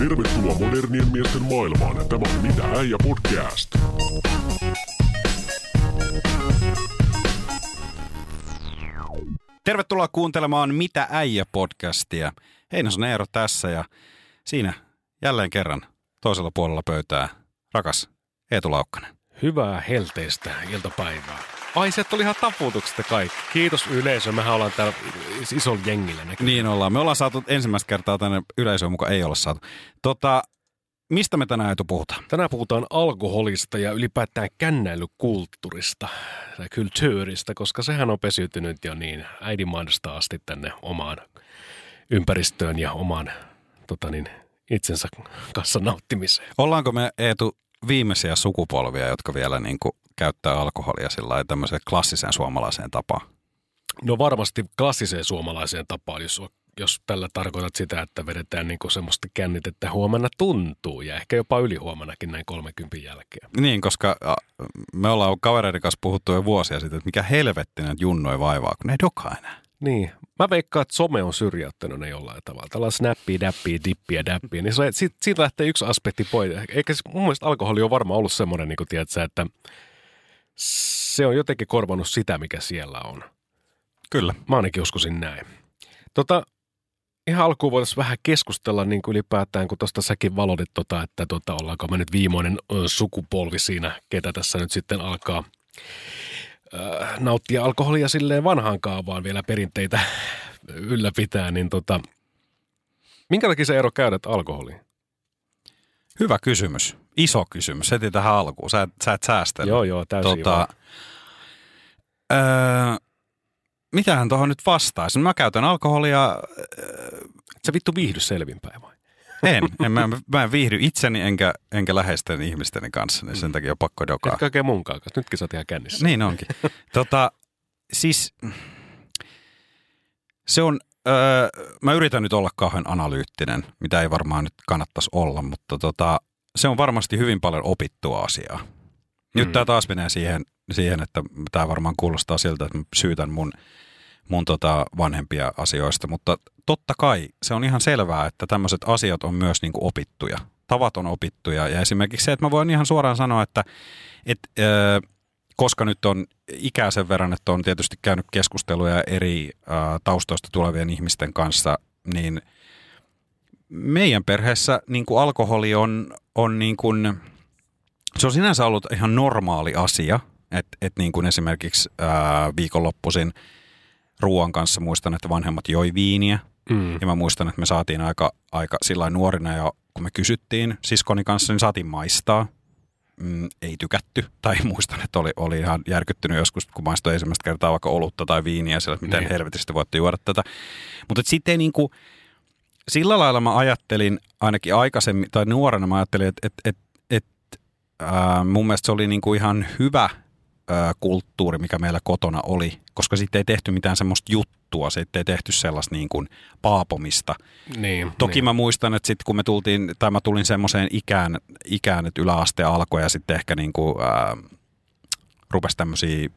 Tervetuloa modernien miesten maailmaan. Tämä on Mitä äijä podcast. Tervetuloa kuuntelemaan Mitä äijä podcastia. Heinosen Eero tässä ja siinä jälleen kerran toisella puolella pöytää rakas Eetu Laukkanen. Hyvää helteistä iltapäivää. Ai, se tuli ihan taputuksesta kaikki. Kiitos yleisö. Mehän ollaan täällä isolla jengillä näkyy. Niin ollaan. Me ollaan saatu ensimmäistä kertaa tänne yleisöön mukaan ei olla saatu. Tota, mistä me tänään Eetu puhutaan? Tänään puhutaan alkoholista ja ylipäätään kännäilykulttuurista tai kulttuurista, koska sehän on pesiytynyt jo niin äidinmainosta asti tänne omaan ympäristöön ja omaan tota niin, itsensä kanssa nauttimiseen. Ollaanko me Eetu viimeisiä sukupolvia, jotka vielä niin kuin käyttää alkoholia sillä tämmöiseen klassiseen suomalaiseen tapaan? No varmasti klassiseen suomalaiseen tapaan, jos, jos tällä tarkoitat sitä, että vedetään niin kuin semmoista kännitettä huomenna tuntuu ja ehkä jopa ylihuomennakin näin 30 jälkeen. Niin, koska me ollaan kavereiden kanssa puhuttu jo vuosia sitten, että mikä helvettinen junnoi vaivaa, kun ne ei dokaa enää. Niin. Mä veikkaan, että some on syrjäyttänyt ne jollain tavalla. Tällä snappia, dappia, dippiä, dappia. Niin se, siitä, siitä lähtee yksi aspekti pois. Eikä se, mun mielestä alkoholi on varmaan ollut semmoinen, niin kuin tiedätkö, että se on jotenkin korvannut sitä, mikä siellä on. Kyllä. Mä ainakin uskoisin näin. Tota, ihan alkuun voitaisiin vähän keskustella niin kuin ylipäätään, kun tuosta säkin valodit, tota, että tota, ollaanko me nyt viimeinen sukupolvi siinä, ketä tässä nyt sitten alkaa äh, nauttia alkoholia silleen vanhaan kaavaan vielä perinteitä ylläpitää, niin tota, minkä takia se ero käydät alkoholiin? Hyvä kysymys. Iso kysymys heti tähän alkuun. Sä et, sä et säästellä. Joo, joo, täysin tota, öö, mitähän tuohon nyt vastaisi? Mä käytän alkoholia... Öö, Sä vittu viihdy selvinpäin vai? En, en mä, mä en viihdy itseni enkä, enkä läheisten ihmisteni kanssa, niin sen takia on pakko dokaa. Etkä oikein munkaan kanssa, nytkin sä oot ihan kännissä. Niin onkin. tota, siis se on, öö, mä yritän nyt olla kauhean analyyttinen, mitä ei varmaan nyt kannattaisi olla, mutta tota, se on varmasti hyvin paljon opittua asiaa. Nyt mm. tämä taas menee siihen, siihen että tämä varmaan kuulostaa siltä, että mä syytän mun, mun tota vanhempia asioista, mutta totta kai se on ihan selvää, että tämmöiset asiat on myös niin kuin opittuja. Tavat on opittuja ja esimerkiksi se, että mä voin ihan suoraan sanoa, että et, ö, koska nyt on ikää sen verran, että on tietysti käynyt keskusteluja eri ö, taustoista tulevien ihmisten kanssa, niin meidän perheessä niin kuin alkoholi on, on niin kuin, se on sinänsä ollut ihan normaali asia, että et niin kuin esimerkiksi ää, viikonloppuisin ruoan kanssa muistan, että vanhemmat joi viiniä. Mm. Ja mä muistan, että me saatiin aika, aika sillä nuorina jo, kun me kysyttiin siskoni kanssa, niin saatiin maistaa. Mm, ei tykätty. Tai muistan, että oli, oli ihan järkyttynyt joskus, kun maistoi ensimmäistä kertaa vaikka olutta tai viiniä, sillä, että miten niin. helvetistä voitte juoda tätä. Mutta sitten ei niin kuin, sillä lailla mä ajattelin ainakin aikaisemmin, tai nuorena mä ajattelin, että, että, että, että ää, mun mielestä se oli niin kuin ihan hyvä ää, kulttuuri, mikä meillä kotona oli, koska sitten ei tehty mitään semmoista juttua, sitten ei tehty sellaista niin kuin paapomista. Niin, Toki niin. mä muistan, että sitten kun me tultiin, tai mä tulin semmoiseen ikään, ikään, että yläaste alkoi ja sitten ehkä niin kuin, ää, rupesi tämmöisiä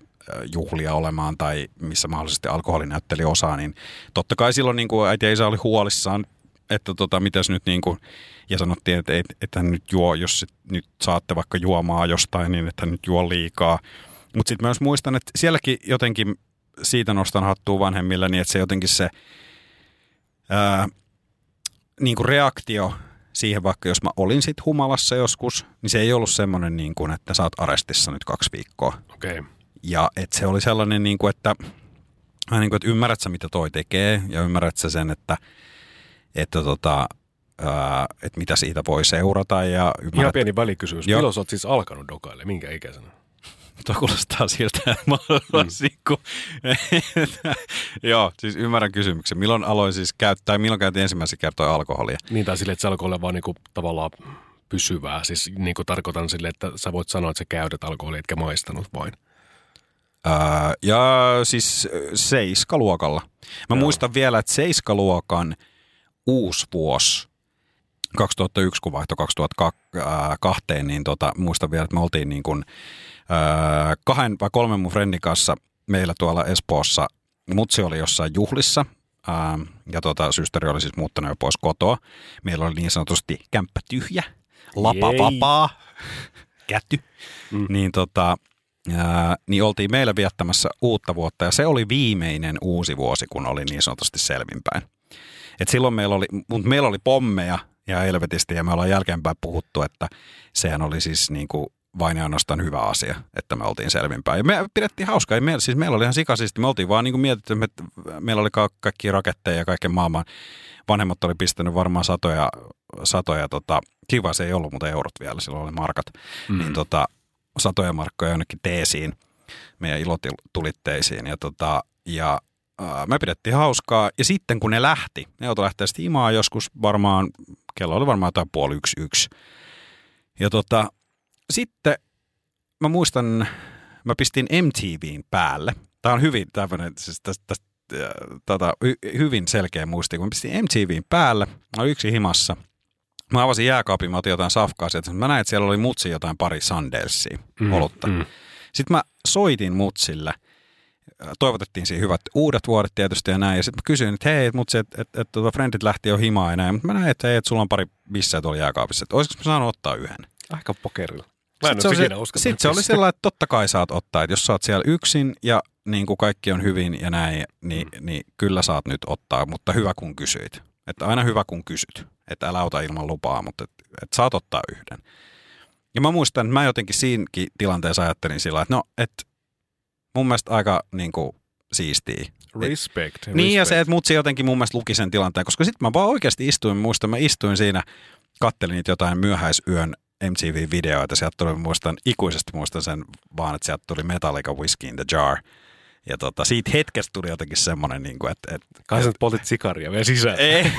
juhlia olemaan tai missä mahdollisesti alkoholi näytteli osaa, niin totta kai silloin niin kuin äiti ja isä oli huolissaan, että tota, mitäs nyt niin kuin, ja sanottiin, että, että, että nyt juo, jos sit, nyt saatte vaikka juomaa jostain, niin että nyt juo liikaa. Mutta sitten myös muistan, että sielläkin jotenkin siitä nostan hattua vanhemmille, niin että se jotenkin se ää, niin kuin reaktio siihen, vaikka jos mä olin sitten humalassa joskus, niin se ei ollut semmoinen, niin kuin, että sä oot arestissa nyt kaksi viikkoa. Okei. Okay. Ja että se oli sellainen, niin kuin, että, niin kuin, että ymmärrät sä, mitä toi tekee, ja ymmärrät sä sen, että, että, tota, ää, että mitä siitä voi seurata. Ja ymmärrät... Ihan pieni välikysymys. Jo. Milloin sä oot siis alkanut dokaille? Minkä ikäisenä? Tuo kuulostaa siltä, että mä olisin, mm. kun, Joo, siis ymmärrän kysymyksen. Milloin aloin siis käyttää, milloin käytin ensimmäisen kertoa alkoholia? Niin, tai silleen, että se alkoi olla vaan niinku tavallaan pysyvää. Siis niin kuin tarkoitan sille, että sä voit sanoa, että sä käytät alkoholia, etkä maistanut vain. Ää, ja siis seiskaluokalla. Mä Joo. muistan vielä, että seiskaluokan uusi vuosi 2001, kun vaihtoi 2002, niin tota, muistan vielä, että me oltiin niin kuin, ää, kahden vai kolmen mun friendin kanssa meillä tuolla Espoossa. Mutsi oli jossain juhlissa ää, ja tota, systeri oli siis muuttanut jo pois kotoa. Meillä oli niin sanotusti kämppä tyhjä, lapa Jei. vapaa, käty. Mm. Niin, tota, ää, niin oltiin meillä viettämässä uutta vuotta ja se oli viimeinen uusi vuosi, kun oli niin sanotusti selvinpäin. Et silloin meillä oli, mutta meillä oli pommeja ja helvetisti ja me ollaan jälkeenpäin puhuttu, että sehän oli siis niin kuin vain ja ainoastaan hyvä asia, että me oltiin selvinpäin. Ja me pidettiin hauskaa. Meillä, siis meillä oli ihan sikaisesti. Me oltiin vaan niin kuin mietitty, että meillä oli ka- kaikki raketteja ja kaiken maailman. Vanhemmat oli pistänyt varmaan satoja, satoja tota, kiva se ei ollut, mutta eurot vielä, silloin oli markat. Mm. Niin tota, satoja markkoja jonnekin teesiin, meidän ilotulitteisiin. Ja, tota, ja me pidettiin hauskaa. Ja sitten kun ne lähti, ne joutui lähteä sitten imaan joskus varmaan, kello oli varmaan jotain puoli yksi yksi. Ja tota, sitten mä muistan, mä pistin MTVn päälle. Tämä on hyvin tämmöinen, siis tästä, tästä, tota, hy, hyvin selkeä muisti. Kun mä pistin MTVn päälle, mä olin yksi himassa. Mä avasin jääkaapin, mä otin jotain safkaa sieltä. Mä näin, että siellä oli mutsi jotain pari Sandelsia mm, olutta. Mm. Sitten mä soitin mutsille. Toivotettiin siihen hyvät uudet vuodet tietysti ja näin. Ja sitten mä kysyin, että hei, mutsi, että et, et, et, frendit lähti jo himaan ja näin. Mutta mä näin, että hei, että sulla on pari bissää tuolla jääkaapissa. Että olisiko mä saanut ottaa yhden? Aika pokerilla. Mä en Sitten se, oli se, sit se oli sellainen, että totta kai saat ottaa, että jos sä oot siellä yksin ja niin kuin kaikki on hyvin ja näin, niin, mm. niin kyllä saat nyt ottaa, mutta hyvä kun kysyit. Että aina hyvä kun kysyt, että älä ota ilman lupaa, mutta että et saat ottaa yhden. Ja mä muistan, että mä jotenkin siinäkin tilanteessa ajattelin sillä, että no, että mun mielestä aika niin kuin, siistiä. Respect. Niin ja respect. se, että mutsi jotenkin mun mielestä luki sen tilanteen, koska sitten mä vaan oikeasti istuin, muistan, mä istuin siinä, kattelin niitä jotain myöhäisyön MTV-videoita, sieltä tuli, muistan, ikuisesti muistan sen vaan, että sieltä tuli Metallica Whiskey in the Jar. Ja tota, siitä hetkestä tuli jotenkin semmoinen, niin kuin, että, että Kai sä poltit sikaria vielä sisään. ei,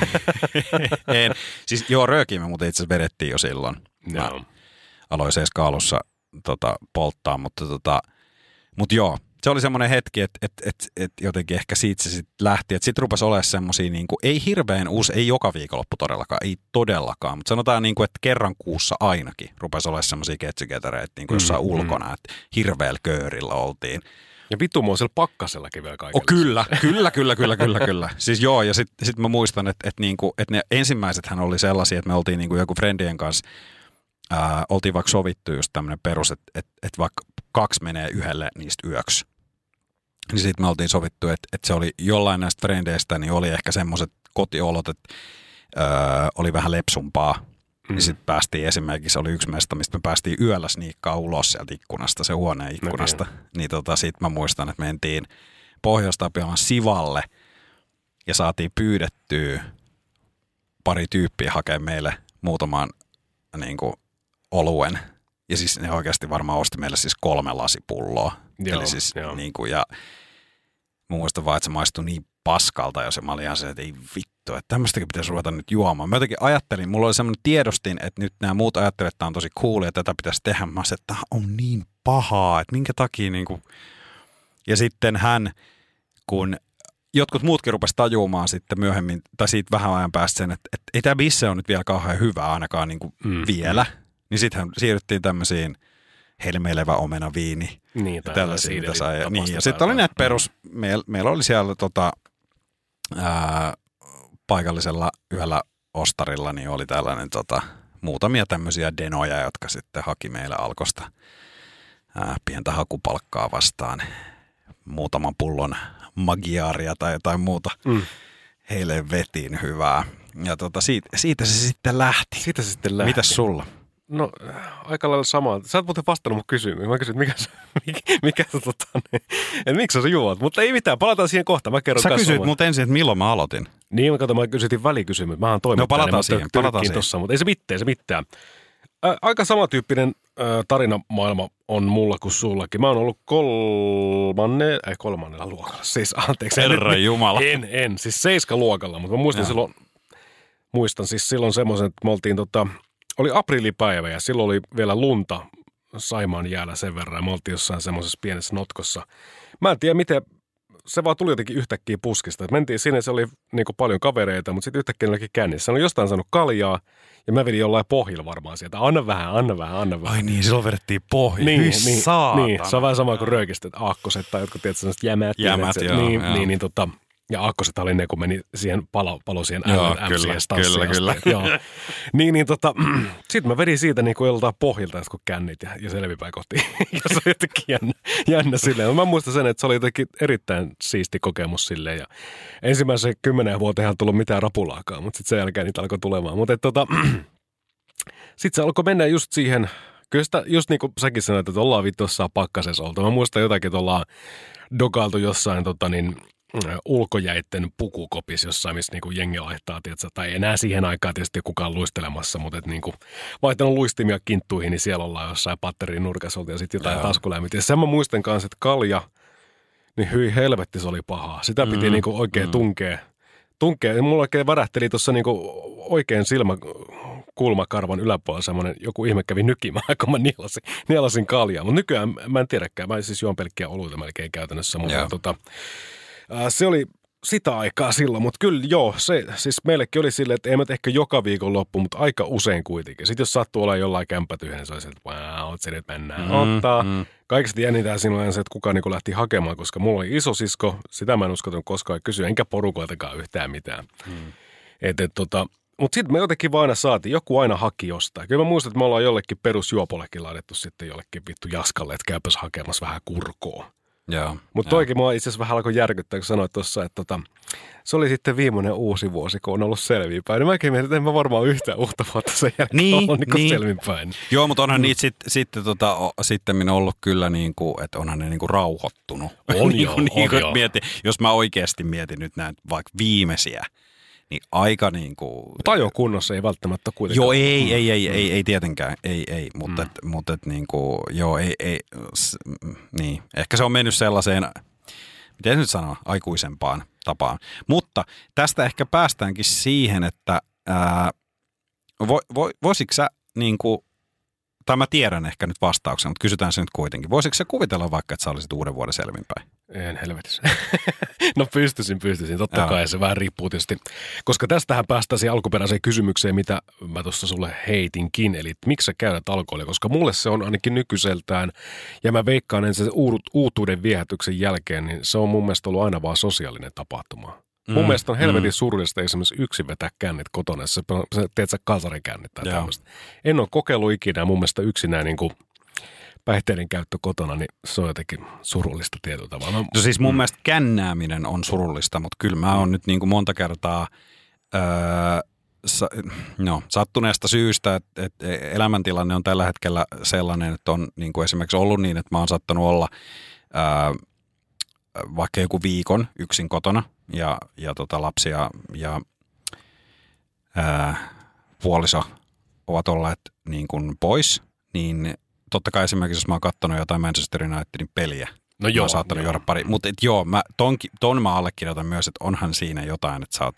en. Siis joo, röökiä me muuten itse asiassa vedettiin jo silloin. Mä Joo. aloin seiska alussa tota, polttaa, mutta tota, mut joo, se oli semmoinen hetki, että et, et, et jotenkin ehkä siitä se sitten lähti, että sitten rupesi olemaan semmoisia, niin kuin, ei hirveän uusi, ei joka viikonloppu todellakaan, ei todellakaan, mutta sanotaan niin kuin, että kerran kuussa ainakin rupesi olemaan semmoisia ketsyketäreitä niin kuin jossain Mm, mm, ulkona, että hirveällä köörillä oltiin. Ja vittumoisella pakkasellakin vielä kaikilla. Oh, kyllä, kyllä, kyllä, kyllä, kyllä, kyllä. Siis joo, ja sitten sit mä muistan, että, että, niinku, että ne ensimmäisethän oli sellaisia, että me oltiin niinku joku friendien kanssa, ää, oltiin vaikka sovittu just tämmöinen perus, että, että, että vaikka kaksi menee yhdelle niistä yöksi. Niin sitten me oltiin sovittu, että, että se oli jollain näistä frendeistä, niin oli ehkä semmoiset kotiolot, että ää, oli vähän lepsumpaa. Mm. Niin sitten päästiin esimerkiksi, oli yksi mesta, mistä me päästiin yöllä sniikkaa ulos sieltä ikkunasta, se huoneen ikkunasta. Okay. Niin tota, sit mä muistan, että mentiin Pohjois-Tapiolan Sivalle ja saatiin pyydettyä pari tyyppiä hakemaan meille muutaman niin kuin, oluen. Ja siis ne oikeasti varmaan osti meille siis kolme lasipulloa. Joo, Eli siis joo. niin kuin, ja mä muistan vaan, että se maistui niin paskalta, jos mä olin ihan se, että ei vittu, että tämmöistäkin pitäisi ruveta nyt juomaan. Mä jotenkin ajattelin, mulla oli semmoinen tiedostin, että nyt nämä muut ajattelevat, että tämä on tosi cool ja tätä pitäisi tehdä. Mä sanoin, että tämä on niin pahaa, että minkä takia niin kuin... Ja sitten hän, kun jotkut muutkin rupes tajuamaan sitten myöhemmin, tai siitä vähän ajan päästä sen, että, että ei tämä bisse on nyt vielä kauhean hyvä ainakaan niin kuin Mm, mm, vielä. Niin sittenhän siirryttiin tämmöisiin helmeilevä omena viini Niin, ja tai tällaisia, mitä sai. Niin, ja sitten oli näitä perus, meillä, meillä oli siellä tota, ää, paikallisella yhdellä ostarilla, niin oli tällainen tota, muutamia tämmöisiä denoja, jotka sitten haki meille alkosta ää, pientä hakupalkkaa vastaan muutaman pullon magiaaria tai jotain muuta. Mm. Heille vetiin hyvää. Ja tota, siitä, siitä se sitten lähti. Siitä se sitten lähti. Mitäs sulla? No, aika lailla sama. Sä et muuten vastannut mun kysymykseen. Mä kysyin, mikä, se, mikä, mikä se, tota, niin, että miksi sä juot. Mutta ei mitään, palataan siihen kohtaan. Mä kerron Sä kysyit mut ensin, että milloin mä aloitin. Niin, mä katsoin, mä kysytin välikysymys. Mä oon toimittaja. palataan niin mä siihen, palataan siihen. Tossa, mutta ei se mitään, ei se mitään. Ä, aika samantyyppinen ä, tarinamaailma on mulla kuin sullakin. Mä oon ollut kolmanne, ei kolmannella luokalla. Siis anteeksi. en- Herra Jumala. En, en. Siis seiska luokalla, mutta mä muistan silloin, muistan siis silloin semmoisen, että me oltiin tota, oli aprillipäivä ja silloin oli vielä lunta Saimaan jäällä sen verran. ja Me oltiin jossain semmoisessa pienessä notkossa. Mä en tiedä, miten se vaan tuli jotenkin yhtäkkiä puskista. Et mentiin sinne, se oli niin paljon kavereita, mutta sitten yhtäkkiä olikin kännissä. Se oli jostain saanut kaljaa ja mä vedin jollain pohjilla varmaan sieltä. Anna vähän, anna vähän, anna vähän. Ai niin, silloin vedettiin pohja. Niin, niin, saatana. niin, se on vähän sama kuin röökiset aakkoset tai jotkut tietysti sellaiset jämät. Jämät, joo, niin, joo. niin, niin, tota, Ja aakkoset oli ne, kun meni siihen palo, palo siihen Joo, kyllä, kyllä, kyllä. Joo. niin, niin tota, sitten mä vedin siitä niin kuin joltain pohjilta jotkut kännit ja, ja selvipäin kohti. ja se oli jotenkin jännä, jännä silleen. Mä muistan sen, että se oli jotenkin erittäin siisti kokemus silleen. Ja ensimmäisen kymmenen vuoteen ei tullut mitään rapulaakaan, mutta sitten sen jälkeen niitä alkoi tulemaan. Mutta tota, sitten se alkoi mennä just siihen, kyllä sitä, just niin kuin säkin sanoit, että ollaan vittu jossain pakkasessa oltu. Mä muistan jotakin, että ollaan dokailtu jossain tota niin, ulkojäitten pukukopis jossain, missä niinku jengi laittaa, tiedätkö, tai ei enää siihen aikaan tietysti kukaan luistelemassa, mutta et niinku, vaihtanut luistimia kinttuihin, niin siellä ollaan jossain patterin nurkassa oltiin ja sitten jotain taskulämmitin. Ja sen mä muistan kanssa, että kalja, niin hyi helvetti se oli pahaa. Sitä piti Mm, niinku oikein mm. tunkea. tunkea. Mulla oikein värähteli tuossa niinku oikein silmä kulmakarvan yläpuolella semmoinen, joku ihme kävi nykimään, kun mä nielasin, nielasin kaljaa. Mutta nykyään mä en tiedäkään, mä siis juon pelkkiä oluita melkein käytännössä, mutta Joo. tota, se oli sitä aikaa silloin, mutta kyllä joo, se, siis meillekin oli silleen, että ei mä ehkä joka viikon loppu, mutta aika usein kuitenkin. Sitten jos sattuu olla jollain kämppätyhjä, niin se oli se, että wow, se nyt mennään Mm, ottaa. mm. Kaikista jännitään silloin se, että kuka niin lähti hakemaan, koska mulla oli iso sisko, sitä mä en uskaltanut koskaan kysyä, enkä porukoiltakaan yhtään mitään. Mm. Et, et, tota, mutta sitten me jotenkin vaan aina saatiin, joku aina haki jostain. Kyllä mä muistan, että me ollaan jollekin perusjuopollekin laitettu sitten jollekin vittu jaskalle, että käypäs hakemassa vähän kurkoa. Mutta toikin mua itse asiassa vähän alkoi järkyttää, kun sanoit tuossa, että tota, se oli sitten viimeinen uusi vuosi, kun on ollut selvinpäin. Niin mäkin mietin, että en mä varmaan yhtään uutta vuotta sen jälkeen Niin, ollut niin niin. selvinpäin. Joo, mutta onhan niitä sitten sit, tota, sitten minä ollut kyllä niin kuin, että onhan ne niin kuin rauhoittunut. On niin joo, niin on kuin, joo. mieti, jos mä oikeasti mietin nyt näitä vaikka viimeisiä, niin aika niin kuin... Mutta ajokunnossa ei välttämättä kuitenkaan. Joo, ei, ei, ei, ei, ei tietenkään, ei, ei, mutta, Mm. mm. et, mutta et, niin kuin, joo, ei, ei, s, mm, niin. Ehkä se on mennyt sellaiseen, miten nyt sanoa, aikuisempaan tapaan. Mutta tästä ehkä päästäänkin siihen, että ää, vo, vo, voisitko sä niin kuin, tai mä tiedän ehkä nyt vastauksen, mutta kysytään se nyt kuitenkin. Voisitko sä kuvitella vaikka, että sä olisit uuden vuoden selvinpäin? En helvetissä. no pystyisin, pystyisin. Totta Joo. kai se vähän riippuu tietysti. Koska tästähän päästään siihen alkuperäiseen kysymykseen, mitä mä tuossa sulle heitinkin. Eli miksi sä käytät alkoholia? Koska mulle se on ainakin nykyiseltään, ja mä veikkaan, uut, uutuuden viehätyksen jälkeen, niin se on mun mielestä ollut aina vaan sosiaalinen tapahtuma. Mm, mun mielestä on helvetin mm. surullista esimerkiksi yksin vetää kännit kotona, se, teet sä kasarikännit tai tämmöistä. En ole kokeillut ikinä mun mielestä yksinään niin kuin päihteiden käyttö kotona, niin se on jotenkin surullista tietyllä tavalla. No, No siis mun mm. mielestä kännääminen on surullista, mutta kyllä mä oon nyt niin kuin monta kertaa öö, sa, no, sattuneesta syystä, että, että elämäntilanne on tällä hetkellä sellainen, että on niin kuin esimerkiksi ollut niin, että mä oon sattanut olla öö, vaikka joku viikon yksin kotona ja, ja tota lapsia ja öö, puoliso ovat olleet niin kuin pois, niin totta kai esimerkiksi jos mä oon katsonut jotain Manchester Unitedin peliä, no Joo, mä oon saattanut joo. juoda pari. Mutta joo, mä, tonki, ton mä allekirjoitan myös, että onhan siinä jotain, että sä oot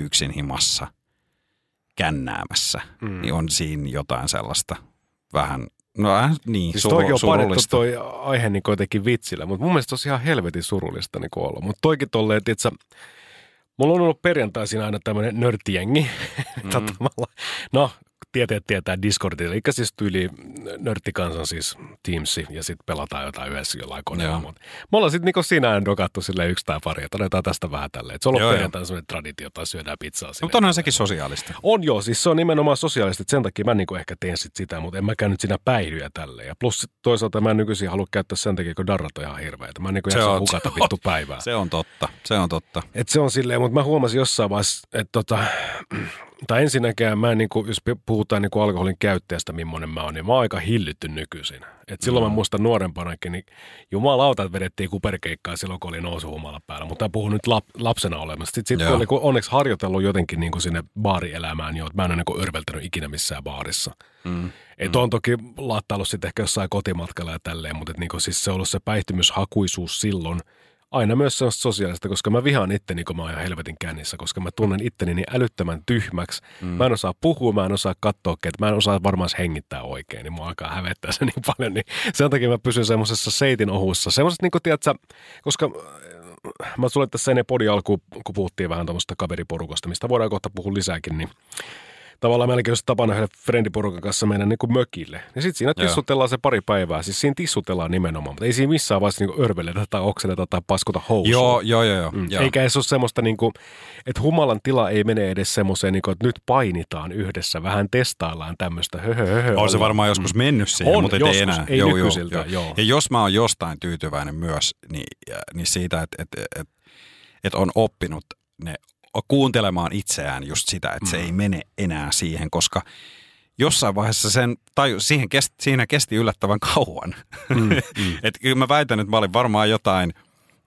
yksin himassa kännäämässä. Mm. Niin on siinä jotain sellaista vähän, no äh, niin, Siis suru, toikin on surullista. toi aihe niin jotenkin vitsillä, mutta mun mielestä olisi ihan helvetin surullista niin olla. Mutta toikin tolleen, että mulla on ollut perjantaisin aina tämmöinen nörttijengi. Mm. no, tieteet tietää Discordilla, eli siis tyyli nörttikansan siis Teamsi ja sitten pelataan jotain yhdessä jollain koneella. Joo. Mut Me ollaan sitten niinku aina dokattu sille yksi tai pari, että otetaan tästä vähän tälleen. Et se on ollut perjantaina semmoinen traditio, tai syödään pizzaa sinne. mutta onhan sekin sosiaalista. On joo, siis se on nimenomaan sosiaalista, sen takia mä niinku ehkä teen sit sitä, mutta en mäkään nyt siinä päihdyjä tälleen. Ja plus toisaalta mä en nykyisin halua käyttää sen takia, kun darrat on ihan hirveitä. Mä en niinku Se on- hukata se on- vittu päivää. Se on totta, se on totta. Et se on silleen, mutta mä huomasin jossain vaiheessa, että tota, tai ensinnäkään mä en niinku, jos puhutaan niinku alkoholin käyttäjästä, millainen mä oon, niin mä oon aika hillytty nykyisin. Et silloin Mm. mä muistan nuorempanakin, niin jumalauta, että vedettiin kuperkeikkaa silloin, kun oli nousuhumala päällä. Mutta mä puhun nyt lap, lapsena olemassa. Sitten sit, kun oli onneksi harjoitellut jotenkin niinku sinne baarielämään että mä en ole niinku örveltänyt ikinä missään baarissa. Mm. Et on toki laattaillut sitten ehkä jossain kotimatkalla ja tälleen, mutta et niinku siis se on ollut se päihtymyshakuisuus silloin aina myös se on sosiaalista, koska mä vihaan itteni, kun mä oon ihan helvetin kännissä, koska mä tunnen itteni niin älyttömän tyhmäksi. Mm. Mä en osaa puhua, mä en osaa katsoa, että mä en osaa varmaan hengittää oikein, niin mua alkaa hävettää se niin paljon. Niin sen takia mä pysyn semmoisessa seitin ohussa. Semmoiset, niin kuin tiedätkö, koska äh, mä sulle tässä ennen podi alkuun, kun puhuttiin vähän tuommoista kaveriporukasta, mistä voidaan kohta puhua lisääkin, niin tavallaan melkein jos tapana yhden frendiporukan kanssa mennä niin kuin mökille. Ja sitten siinä Joo. tissutellaan se pari päivää. Siis siinä tissutellaan nimenomaan, mutta ei siinä missään vaiheessa niin örveletä tai okseneta tai paskota housuun. Joo, joo, joo. joo. Mm. joo. Eikä edes ole semmoista, niin kuin, että humalan tila ei mene edes semmoiseen, niin kuin, että nyt painitaan yhdessä, vähän testaillaan tämmöistä. Höhö, höhö, On se varmaan joskus mennyt siihen, On, mutta joskus, ei enää. ei nykyisiltä, joo. Ja jos mä oon jostain tyytyväinen myös, niin, niin siitä, että et, et, et on oppinut ne kuuntelemaan itseään just sitä, että se Mm. ei mene enää siihen, koska jossain vaiheessa sen, tai siihen kesti, siinä kesti yllättävän kauan. Mm, mm. Et kyllä mä väitän, että mä olin varmaan jotain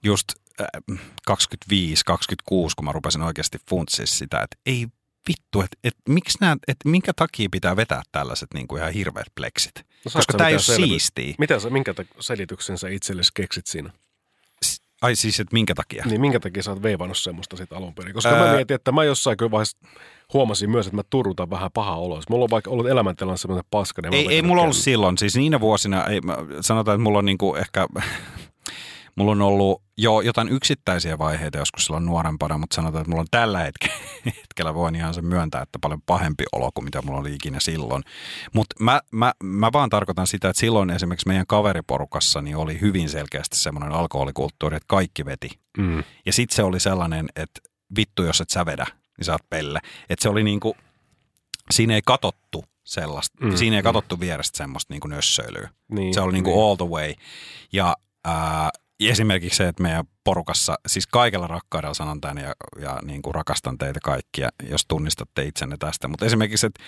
just äh, 25, 26, kun mä rupesin oikeasti funtsia sitä, että ei vittu, että et, miksi nää, et minkä takia pitää vetää tällaiset niin kuin ihan hirveät pleksit. No Koska tämä ei ole siistiä. Mitä sä, minkä ta- selityksen sä itsellesi keksit siinä? Ai siis, että minkä takia? Niin minkä takia sä oot veivannut semmoista sit alun perin? Koska Ää- mä mietin, että mä jossain kyllä vaiheessa huomasin myös, että mä turrutan vähän paha olo. Jos Mulla on vaikka ollut elämäntilanne semmoinen paska. niin Ei, ei mulla ollut silloin, siis niinä vuosina, ei, mä, sanotaan, että mulla on niinku ehkä, mulla on ollut jo jotain yksittäisiä vaiheita joskus silloin nuorempana, mutta sanotaan, että mulla on tällä hetkellä, hetkellä voin ihan sen myöntää, että paljon pahempi olo kuin mitä mulla oli ikinä silloin. Mutta mä, mä, mä vaan tarkoitan sitä, että silloin esimerkiksi meidän kaveriporukassa niin oli hyvin selkeästi semmoinen alkoholikulttuuri, että kaikki veti. Mm. Ja sitten se oli sellainen, että vittu jos et sä vedä, niin sä oot pelle. Että se oli niinku, siinä ei katottu sellaista, Mm, mm, siinä ei mm. katottu vierestä semmoista niinku nössöilyä. Niin, Se oli niinku niin. all the way. Ja ää, esimerkiksi se, että meidän porukassa, siis kaikella rakkaudella sanon tämän ja, ja niin kuin rakastan teitä kaikkia, jos tunnistatte itsenne tästä. Mutta esimerkiksi, että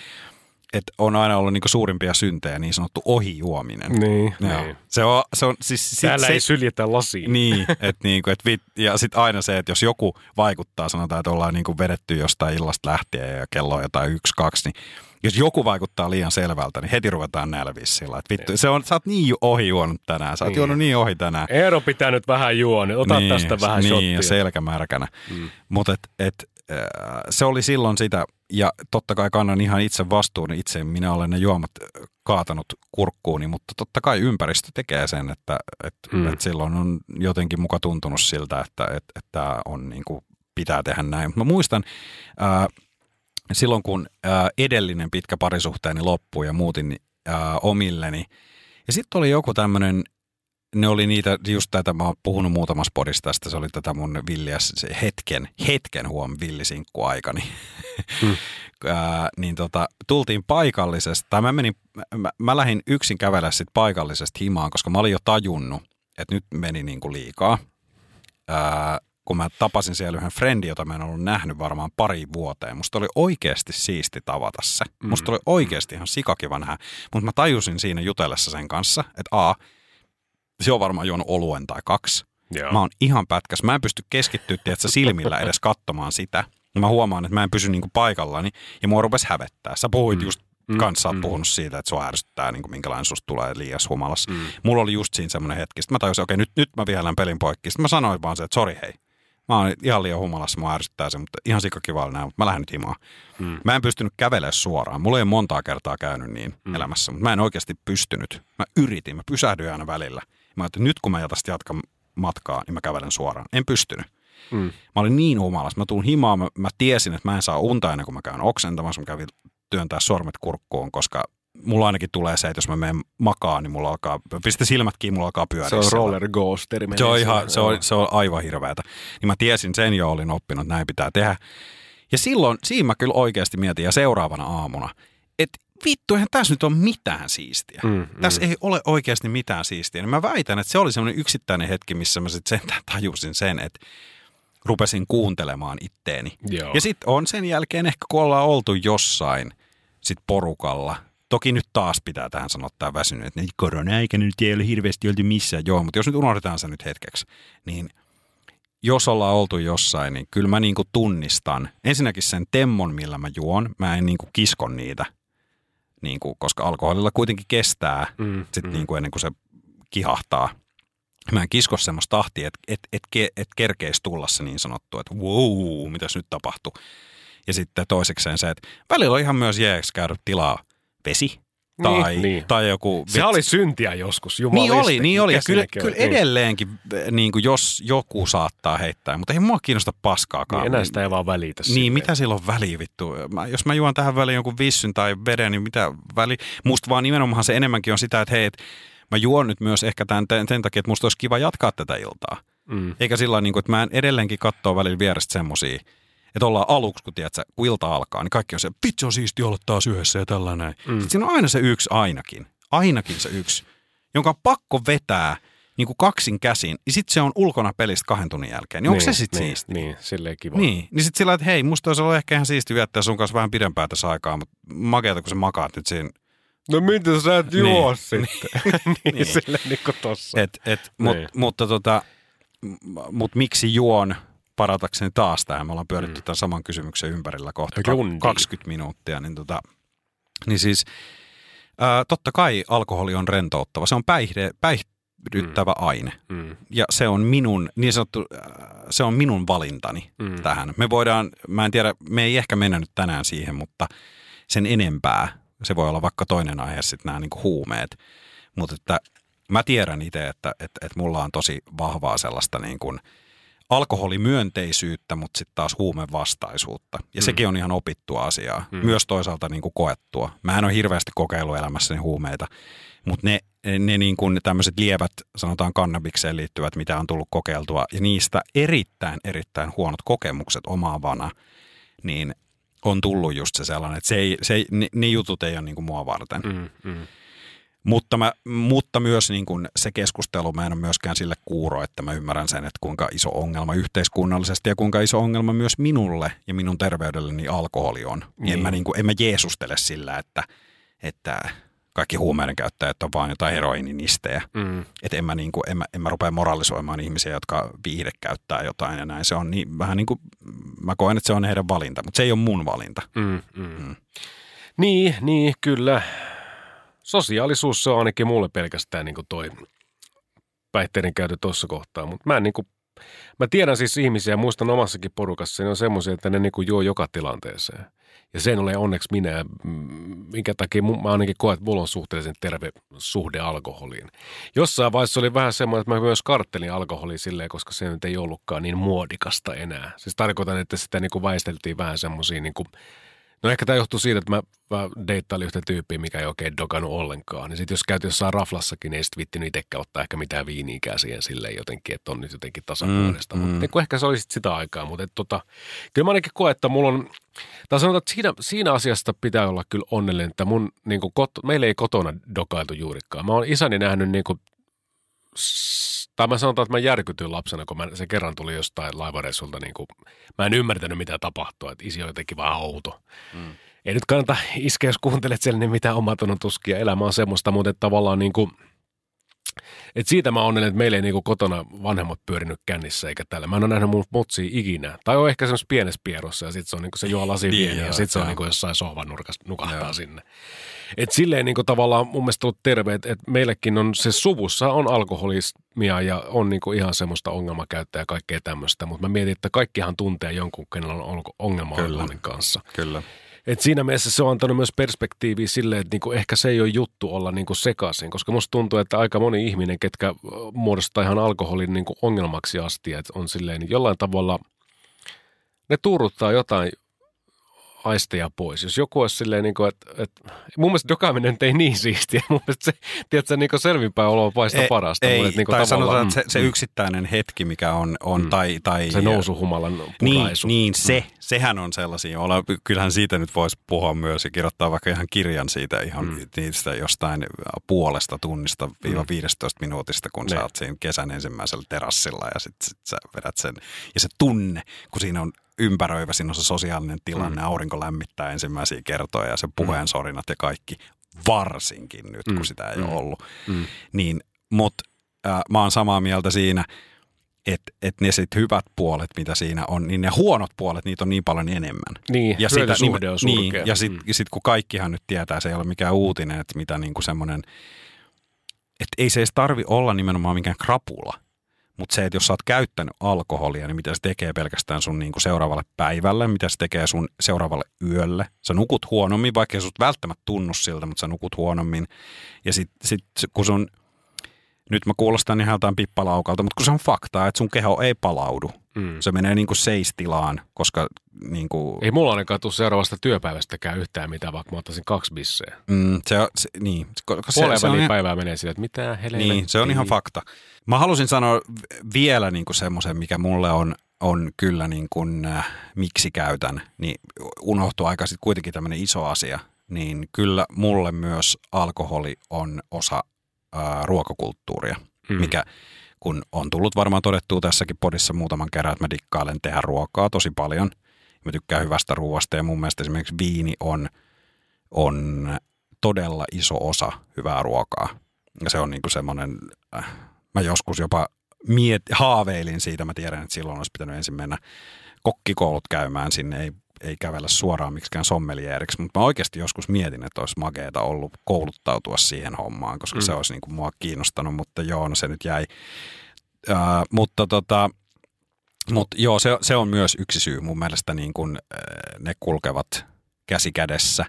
että on aina ollut niinku suurimpia syntejä niin sanottu ohijuominen. Niin, Joo. niin. Se on, se on siis... sit Täällä se, ei syljetä lasiin. niin, että niinku, et vit, ja sitten aina se, että jos joku vaikuttaa, sanotaan, että ollaan niinku vedetty jostain illasta lähtien ja kello on jotain yksi, kaksi, niin jos joku vaikuttaa liian selvältä, niin heti ruvetaan nälviä sillä, että vittu, se on, sä oot niin ohi juonut tänään, sä oot Niin. juonut niin ohi tänään. Eero pitää nyt vähän juo, niin ota niin, tästä vähän niin, shottia. ja selkämärkänä. Mm. Mutta et, et, äh, se oli silloin sitä, ja totta kai kannan ihan itse vastuun itse. Minä olen ne juomat äh, kaatanut kurkkuuni, mutta totta kai ympäristö tekee sen, että et, Mm. mm. et silloin on jotenkin muka tuntunut siltä, että et, et tämä on niin kuin, pitää tehdä näin. Mä muistan, äh, silloin kun äh, edellinen pitkä parisuhteeni loppui ja muutin äh, omilleni, ja sitten oli joku tämmöinen ne oli niitä, just tätä, mä oon puhunut muutamassa podissa tästä, se oli tätä mun villiä, se hetken, hetken huom villisinkuaikani. Mm. Ää, niin tota, tultiin paikallisesta, tai mä menin, mä, mä lähdin yksin kävellä sit paikallisesta himaan, koska mä olin jo tajunnut, että nyt meni niinku liikaa. Ää, kun mä tapasin siellä yhden friendin, jota mä en ollut nähnyt varmaan pari vuoteen. Musta oli oikeasti siisti tavata se. Musta oli oikeasti ihan sikakiva nähdä. Mutta mä tajusin siinä jutellessa sen kanssa, että a, se on varmaan juonut oluen tai kaksi. Joo. Mä oon ihan pätkäs. Mä en pysty keskittyä tiedätkö, silmillä edes katsomaan sitä. Ja mä huomaan, että mä en pysy niinku paikallani ja mua rupesi hävettää. Sä puhuit Mm. just Mm, kanssa, mm. puhunut siitä, että sua ärsyttää, niin kuin minkälainen susta tulee liias humalas. Mm. Mulla oli just siinä semmoinen hetki. Sitten mä tajusin, okei, nyt, nyt mä vihelän pelin poikki. Sitten mä sanoin vaan se, että sori hei. Mä oon ihan liian humalassa, mua ärsyttää se, mutta ihan sikakivalla näin, mutta mä lähden nyt himaan. Mm. Mä en pystynyt kävelemään suoraan. Mulla ei ole montaa kertaa käynyt niin Mm. elämässä, mutta mä en oikeasti pystynyt. Mä yritin, mä pysähdyin aina välillä. Mä ajattelin, että nyt kun mä tästä jatkan matkaa, niin mä kävelen suoraan. En pystynyt. Mm. Mä olin niin humalas. Mä tuun himaan, mä, mä tiesin, että mä en saa unta ennen kuin mä käyn oksentamassa. Mä kävin työntää sormet kurkkuun, koska mulla ainakin tulee se, että jos mä menen makaan, niin mulla alkaa, pistä silmät kiinni, mulla alkaa pyöriä. Se on siellä. roller coasteri. Se on, ihan, se, on, se on aivan hirveätä. Niin mä tiesin sen jo, olin oppinut, että näin pitää tehdä. Ja silloin, siinä mä kyllä oikeasti mietin, ja seuraavana aamuna, että vittu, eihän tässä nyt ole mitään siistiä. Mm, mm. Tässä ei ole oikeasti mitään siistiä. Niin mä väitän, että se oli semmoinen yksittäinen hetki, missä mä sitten sentään tajusin sen, että rupesin kuuntelemaan itteeni. Joo. Ja sitten on sen jälkeen ehkä, kun ollaan oltu jossain sit porukalla. Toki nyt taas pitää tähän sanoa tämä väsynyt, että niin korona-aikana nyt ei ole hirveästi oltu missään. Joo, mutta jos nyt unohdetaan se nyt hetkeksi, niin jos ollaan oltu jossain, niin kyllä mä niinku tunnistan ensinnäkin sen temmon, millä mä juon. Mä en niinku kiskon niitä, niinku, koska alkoholilla kuitenkin kestää Mm, sit mm. niinku ennen kuin se kihahtaa. Mä en kisko semmoista tahtia, että et, et, ke- et kerkeisi tulla se niin sanottu, että wow, mitäs nyt tapahtuu. Ja sitten toisekseen se, että välillä on ihan myös jeeksi käydä tilaa vesi Tai, Niin, niin. tai joku... Se oli syntiä joskus, jumalisti. Niin oli, niin oli. Ja kyllä, kyllä? Niin. edelleenkin, niin kuin jos joku saattaa heittää, mutta ei mua kiinnosta paskaakaan. Niin, enää sitä ei vaan välitä. Niin, silleen. mitä sillä on väliä vittu? Mä, jos mä juon tähän väliin jonkun vissyn tai veden, niin mitä väli? Musta vaan nimenomaan se enemmänkin on sitä, että hei, et mä juon nyt myös ehkä tämän, tämän, sen takia, että musta olisi kiva jatkaa tätä iltaa. Mm. Eikä sillä niin kuin, että mä en edelleenkin katsoa välillä vierestä semmosia, että ollaan aluksi, kun, tiedät, kun ilta alkaa, niin kaikki on se, vitsi on siisti olla taas yhdessä ja tällainen. Mm. Sitten siinä on aina se yksi ainakin, ainakin se yksi, jonka on pakko vetää niin kuin kaksin käsin, ja sitten se on ulkona pelistä kahden tunnin jälkeen. Niin, onko se sitten niin, siisti? Niin, silleen kiva. Niin, niin sitten sillä että hei, musta olisi ollut ehkä ihan siisti viettää sun kanssa vähän pidempää tässä aikaa, mutta makeata, kun sä makaat nyt siinä. No mitä sä et Niin. juo sitten? niin, Niin. silleen niin kuin tossa. Et, et, mut, Niin. mutta tota, mut miksi juon paratakseni taas tähän? Me ollaan pyöritty mm. tämän saman kysymyksen ympärillä kohta ka- Rundi. 20 minuuttia. Niin, tota, niin siis ää, totta kai alkoholi on rentouttava. Se on päihde, päihdyttävä mm. aine. Mm. Ja se on minun, niin sanottu, se on minun valintani mm. tähän. Me voidaan, mä en tiedä, me ei ehkä mennä nyt tänään siihen, mutta sen enempää. Se voi olla vaikka toinen aihe sitten nämä niinku huumeet. Mutta että mä tiedän itse, että, että, että mulla on tosi vahvaa sellaista niin kuin alkoholimyönteisyyttä, mutta sitten taas huumevastaisuutta. Ja mm. sekin on ihan opittua asiaa. Mm. Myös toisaalta niin kuin koettua. Mä en ole hirveästi kokeillut elämässäni huumeita, mutta ne, ne niin kuin tämmöiset lievät, sanotaan kannabikseen liittyvät, mitä on tullut kokeiltua, ja niistä erittäin, erittäin huonot kokemukset omaavana, niin on tullut just se sellainen, että se ei, se ei, ne, ne jutut ei ole niin kuin mua varten. Mm. Mm. Mutta, mä, mutta myös niin kuin se keskustelu, mä en ole myöskään sille kuuro, että mä ymmärrän sen, että kuinka iso ongelma yhteiskunnallisesti ja kuinka iso ongelma myös minulle ja minun terveydelleni alkoholi on. Niin. En, Niin. mä niin kuin, en mä jeesustele sillä, että, että kaikki huumeiden käyttäjät on vaan jotain heroininistejä. Mm. Että en mä, niin kuin, en, mä, en mä rupea moralisoimaan ihmisiä, jotka viihde käyttää jotain ja näin. Se on niin, vähän niin kuin, mä koen, että se on heidän valinta, mutta se ei ole mun valinta. Mm. Mm. Niin, niin, kyllä. Sosiaalisuus se on ainakin mulle pelkästään niin kuin toi päihteiden käytö tuossa kohtaa, mutta mä niin mä tiedän siis ihmisiä, muistan omassakin porukassa, ne on semmoisia, että ne niin kuin juo joka tilanteeseen. Ja sen ole onneksi minä, minkä takia mä ainakin koen, että mulla on suhteellisen terve suhde alkoholiin. Jossain vaiheessa oli vähän semmoinen, että mä myös karttelin alkoholia silleen, koska se nyt ei ollutkaan niin muodikasta enää. Siis tarkoitan, että sitä niin kuin väisteltiin vähän semmoisia niin kuin No ehkä tämä johtuu siitä, että mä, mä deittailin yhtä tyyppiä, mikä ei oikein dokannut ollenkaan. Niin sitten jos käyt jossain raflassakin, niin ei sitten vittinyt itsekään ottaa ehkä mitään viiniikää siihen silleen jotenkin, että on nyt jotenkin tasapuolista. Mm, Mm. Mutta niin ehkä se oli sit sitä aikaa. Mutta et tota, kyllä mä ainakin koen, että mulla on, tai sanotaan, että siinä, siinä asiasta pitää olla kyllä onnellinen, että mun, niin kot, meillä ei kotona dokailtu juurikaan. Mä oon isäni nähnyt niin kuin, tai mä sanotaan, että mä järkytyin lapsena, kun mä, se kerran tuli jostain laivareissulta, niin kuin, mä en ymmärtänyt mitä tapahtuu, että isi on jotenkin vähän outo. Mm. Ei nyt kannata iskeä, jos kuuntelet siellä, niin mitä omatunnon tuskia. Elämä on semmoista, mutta että tavallaan niin kuin, et siitä mä onnellinen, että meillä ei niinku kotona vanhemmat pyörinyt kännissä eikä tällä. Mä en ole nähnyt mun motsia ikinä. Tai on ehkä semmoisessa pienessä pierossa ja sitten se on niinku se juo lasi Niin, ja sitten se on niinku jossain sohvan nurkassa nukahtaa Joo. sinne. Et silleen niinku tavallaan mun mielestä ollut terve, että et meillekin on se suvussa on alkoholismia ja on niinku ihan semmoista ongelmakäyttäjää ja kaikkea tämmöistä. Mutta mä mietin, että kaikkihan tuntee jonkun, kenellä on ongelma Kyllä. alkoholin kanssa. Kyllä. Et siinä mielessä se on antanut myös perspektiiviä silleen, että niinku ehkä se ei ole juttu olla niinku sekaisin, koska musta tuntuu, että aika moni ihminen, ketkä muodostaa ihan alkoholin niinku ongelmaksi asti, että on silleen, niin jollain tavalla ne tuuruttaa jotain aisteja pois. Jos joku olisi silleen, niin kuin, että, että mun mielestä dokaaminen nyt ei niin siistiä. Mun mielestä se, tiedätkö, niin selvinpäin olo on paista Ei- parasta. Ei, mutta niin kuin tai sanotaan, että se, se mm, yksittäinen hetki, mikä on, on Mm. tai, tai... se nousuhumalan Niin, puraisu. niin se, sehän on sellaisia. Olla, kyllähän siitä nyt voisi puhua myös ja kirjoittaa vaikka ihan kirjan siitä ihan Mm. mm. niistä jostain puolesta tunnista viiva 15 minuutista, kun Ne. sä oot siinä kesän ensimmäisellä terassilla ja sitten sit sä vedät sen. Ja se tunne, kun siinä on ympäröivä, siinä on se sosiaalinen tilanne, Mm. aurinko lämmittää ensimmäisiä kertoja ja se puheen sorinat ja kaikki, varsinkin nyt, Mm. kun sitä ei Mm. ole ollut. Mm. Niin, mutta äh, mä oon samaa mieltä siinä, että et ne sit hyvät puolet, mitä siinä on, niin ne huonot puolet, niitä on niin paljon enemmän. Niin, Ja, sitä, suhde on niin, surkea. ja sitten Mm. sit, kun kaikkihan nyt tietää, se ei ole mikään uutinen, että mitä niinku semmoinen, että ei se edes tarvi olla nimenomaan mikään krapula, Mutta se, että jos sä oot käyttänyt alkoholia, niin mitä se tekee pelkästään sun niinku seuraavalle päivälle, mitä se tekee sun seuraavalle yölle. Sä nukut huonommin, vaikka sut välttämättä tunnu siltä, mutta sä nukut huonommin. Ja sit, sit kun sun, nyt mä kuulostan ihan jotain pippalaukalta, mutta kun se on faktaa, että sun keho ei palaudu. Mm. Se menee niinku seistilaan, koska niinku... Ei mulla ainakaan tule seuraavasta työpäivästäkään yhtään mitään, vaikka mä ottaisin kaksi bisseä. Mm, se, on, se, niin. Koska se, se on päivää menee sillä, että mitä helvettiä. Niin, se on ihan fakta. Mä halusin sanoa vielä niinku semmoisen, mikä mulle on, on kyllä niin kuin, äh, miksi käytän, niin unohtuu aika sitten kuitenkin tämmöinen iso asia, niin kyllä mulle myös alkoholi on osa äh, ruokakulttuuria, mm. mikä kun on tullut varmaan todettua tässäkin podissa muutaman kerran, että mä dikkailen tehdä ruokaa tosi paljon. Mä tykkään hyvästä ruoasta ja mun mielestä esimerkiksi viini on, on todella iso osa hyvää ruokaa. Ja se on niinku semmoinen, äh, mä joskus jopa miet, haaveilin siitä, mä tiedän, että silloin olisi pitänyt ensin mennä kokkikoulut käymään sinne, ei, ei kävellä suoraan miksikään sommelieriksi, mutta mä oikeasti joskus mietin, että olisi mageeta ollut kouluttautua siihen hommaan, koska mm. se olisi niin kuin mua kiinnostanut, mutta joo, no se nyt jäi. Uh, mutta tota, mutta joo, se, se on myös yksi syy mun mielestä, niin kun ne kulkevat käsi kädessä.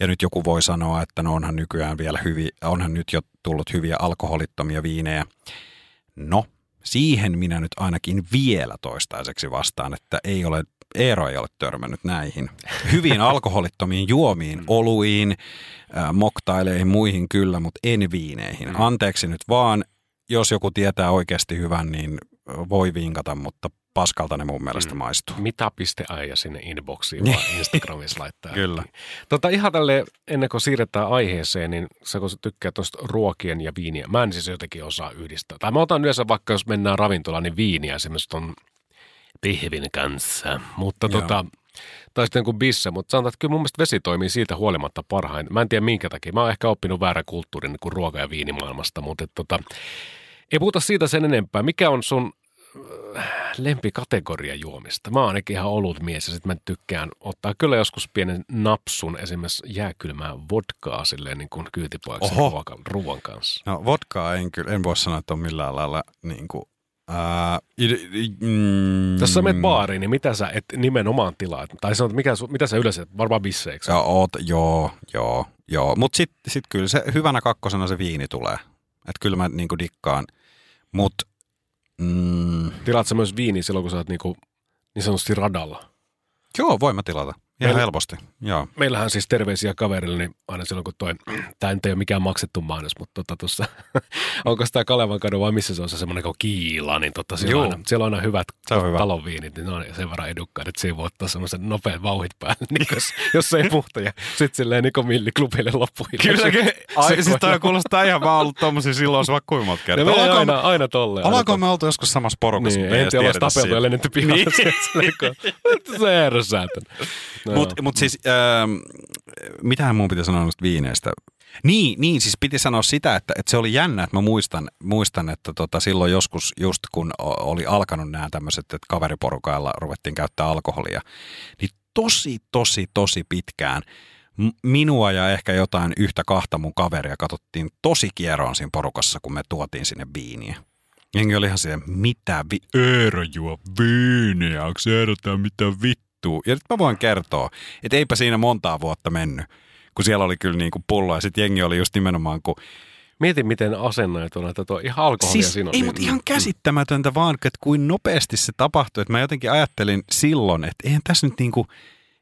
Ja nyt joku voi sanoa, että no onhan nykyään vielä hyviä, onhan nyt jo tullut hyviä alkoholittomia viinejä. No, siihen minä nyt ainakin vielä toistaiseksi vastaan, että ei ole, Eero ei ole törmännyt näihin. Hyvin alkoholittomiin juomiin, mm. oluiin, äh, moktaileihin, muihin kyllä, mutta en viineihin. Mm. Anteeksi nyt vaan, jos joku tietää oikeasti hyvän, niin voi vinkata, mutta paskalta ne mun mielestä mm. maistuu. Mitä piste aija sinne inboxiin vaan Instagramissa laittaa. Kyllä. Tota, ihan tälle ennen kuin siirretään aiheeseen, niin sä kun tykkää tuosta ruokien ja viiniä, mä en siis jotenkin osaa yhdistää. Tai mä otan yleensä vaikka, jos mennään ravintolaan, niin viiniä esimerkiksi ton pihvin kanssa. Mutta Joo. tota, tai sitten kuin bisse, mutta sanotaan, että kyllä mun mielestä vesi toimii siitä huolimatta parhain. Mä en tiedä minkä takia. Mä oon ehkä oppinut väärän kulttuurin niin kuin ruoka- ja viinimaailmasta, mutta et, tota, ei puhuta siitä sen enempää. Mikä on sun lempikategoria juomista. Mä oon ainakin ihan ollut mies ja sitten mä tykkään ottaa kyllä joskus pienen napsun esimerkiksi jääkylmää vodkaa silleen niin kuin kyytipojaksi ruokan, ruoan kanssa. No vodkaa en kyllä, en voi sanoa, että on millään lailla niin kuin Ää, mm, Jos sä menet baariin, niin mitä sä et nimenomaan tilaat? Tai sanot, mikä, mitä sä yleensä, varmaan bisseiksi? Joo, oot, joo, joo, joo. Mutta sitten sit kyllä se hyvänä kakkosena se viini tulee. Että kyllä mä niinku dikkaan. Mutta Mm. Tilaat myös viini silloin, kun sä oot niinku, niin sanotusti radalla? Joo, voin mä tilata. Ihan Meillä, helposti, joo. Meillähän siis terveisiä kaverille, niin aina silloin kun toi, tämä ei ole mikään maksettu mainos, mutta tota tuossa, onko tämä Kalevan kadu vai missä se on se semmoinen kuin Kiila, niin tota, siellä, on aina, siellä on aina hyvät on hyvä. talonviinit, niin ne on sen verran edukkaat, että siinä voi ottaa semmoisen nopeat vauhit päälle, niin jos, jos ei muuta, ja sitten silleen Niko Milli klubille loppuun. Kyllä, ai, siis toi kuulostaa ihan, mä ollut tommosia silloin, se vaikka monta kertaa. Aina, me, aina tolleen. Ollaanko me oltu joskus samassa porukassa? Niin, en tiedä, ollaan tapeltu ja lennetty pihalle. Niin. Se ärsysäytön. No Mutta mut siis, äh, mitähän mun piti sanoa noista viineistä? Niin, niin, siis piti sanoa sitä, että, että se oli jännä, että mä muistan, muistan että tota, silloin joskus just kun oli alkanut nämä tämmöiset, että kaveriporukalla ruvettiin käyttää alkoholia, niin tosi, tosi, tosi pitkään minua ja ehkä jotain yhtä kahta mun kaveria katsottiin tosi kieroon siinä porukassa, kun me tuotiin sinne viiniä. Jengi oli ihan siellä, mitä vi... Eero juo viiniä, onko Eero mitä vittu? Vittua. Ja nyt mä voin kertoa, että eipä siinä montaa vuotta mennyt, kun siellä oli kyllä niin kuin pullo ja sitten jengi oli just nimenomaan, kun Mietin, miten asennoit on, että tuo ihan alkoholia siis, siinä Ei, niin, mutta ihan käsittämätöntä vaan, että kuin nopeasti se tapahtui. Että mä jotenkin ajattelin silloin, että eihän tässä nyt niin kuin,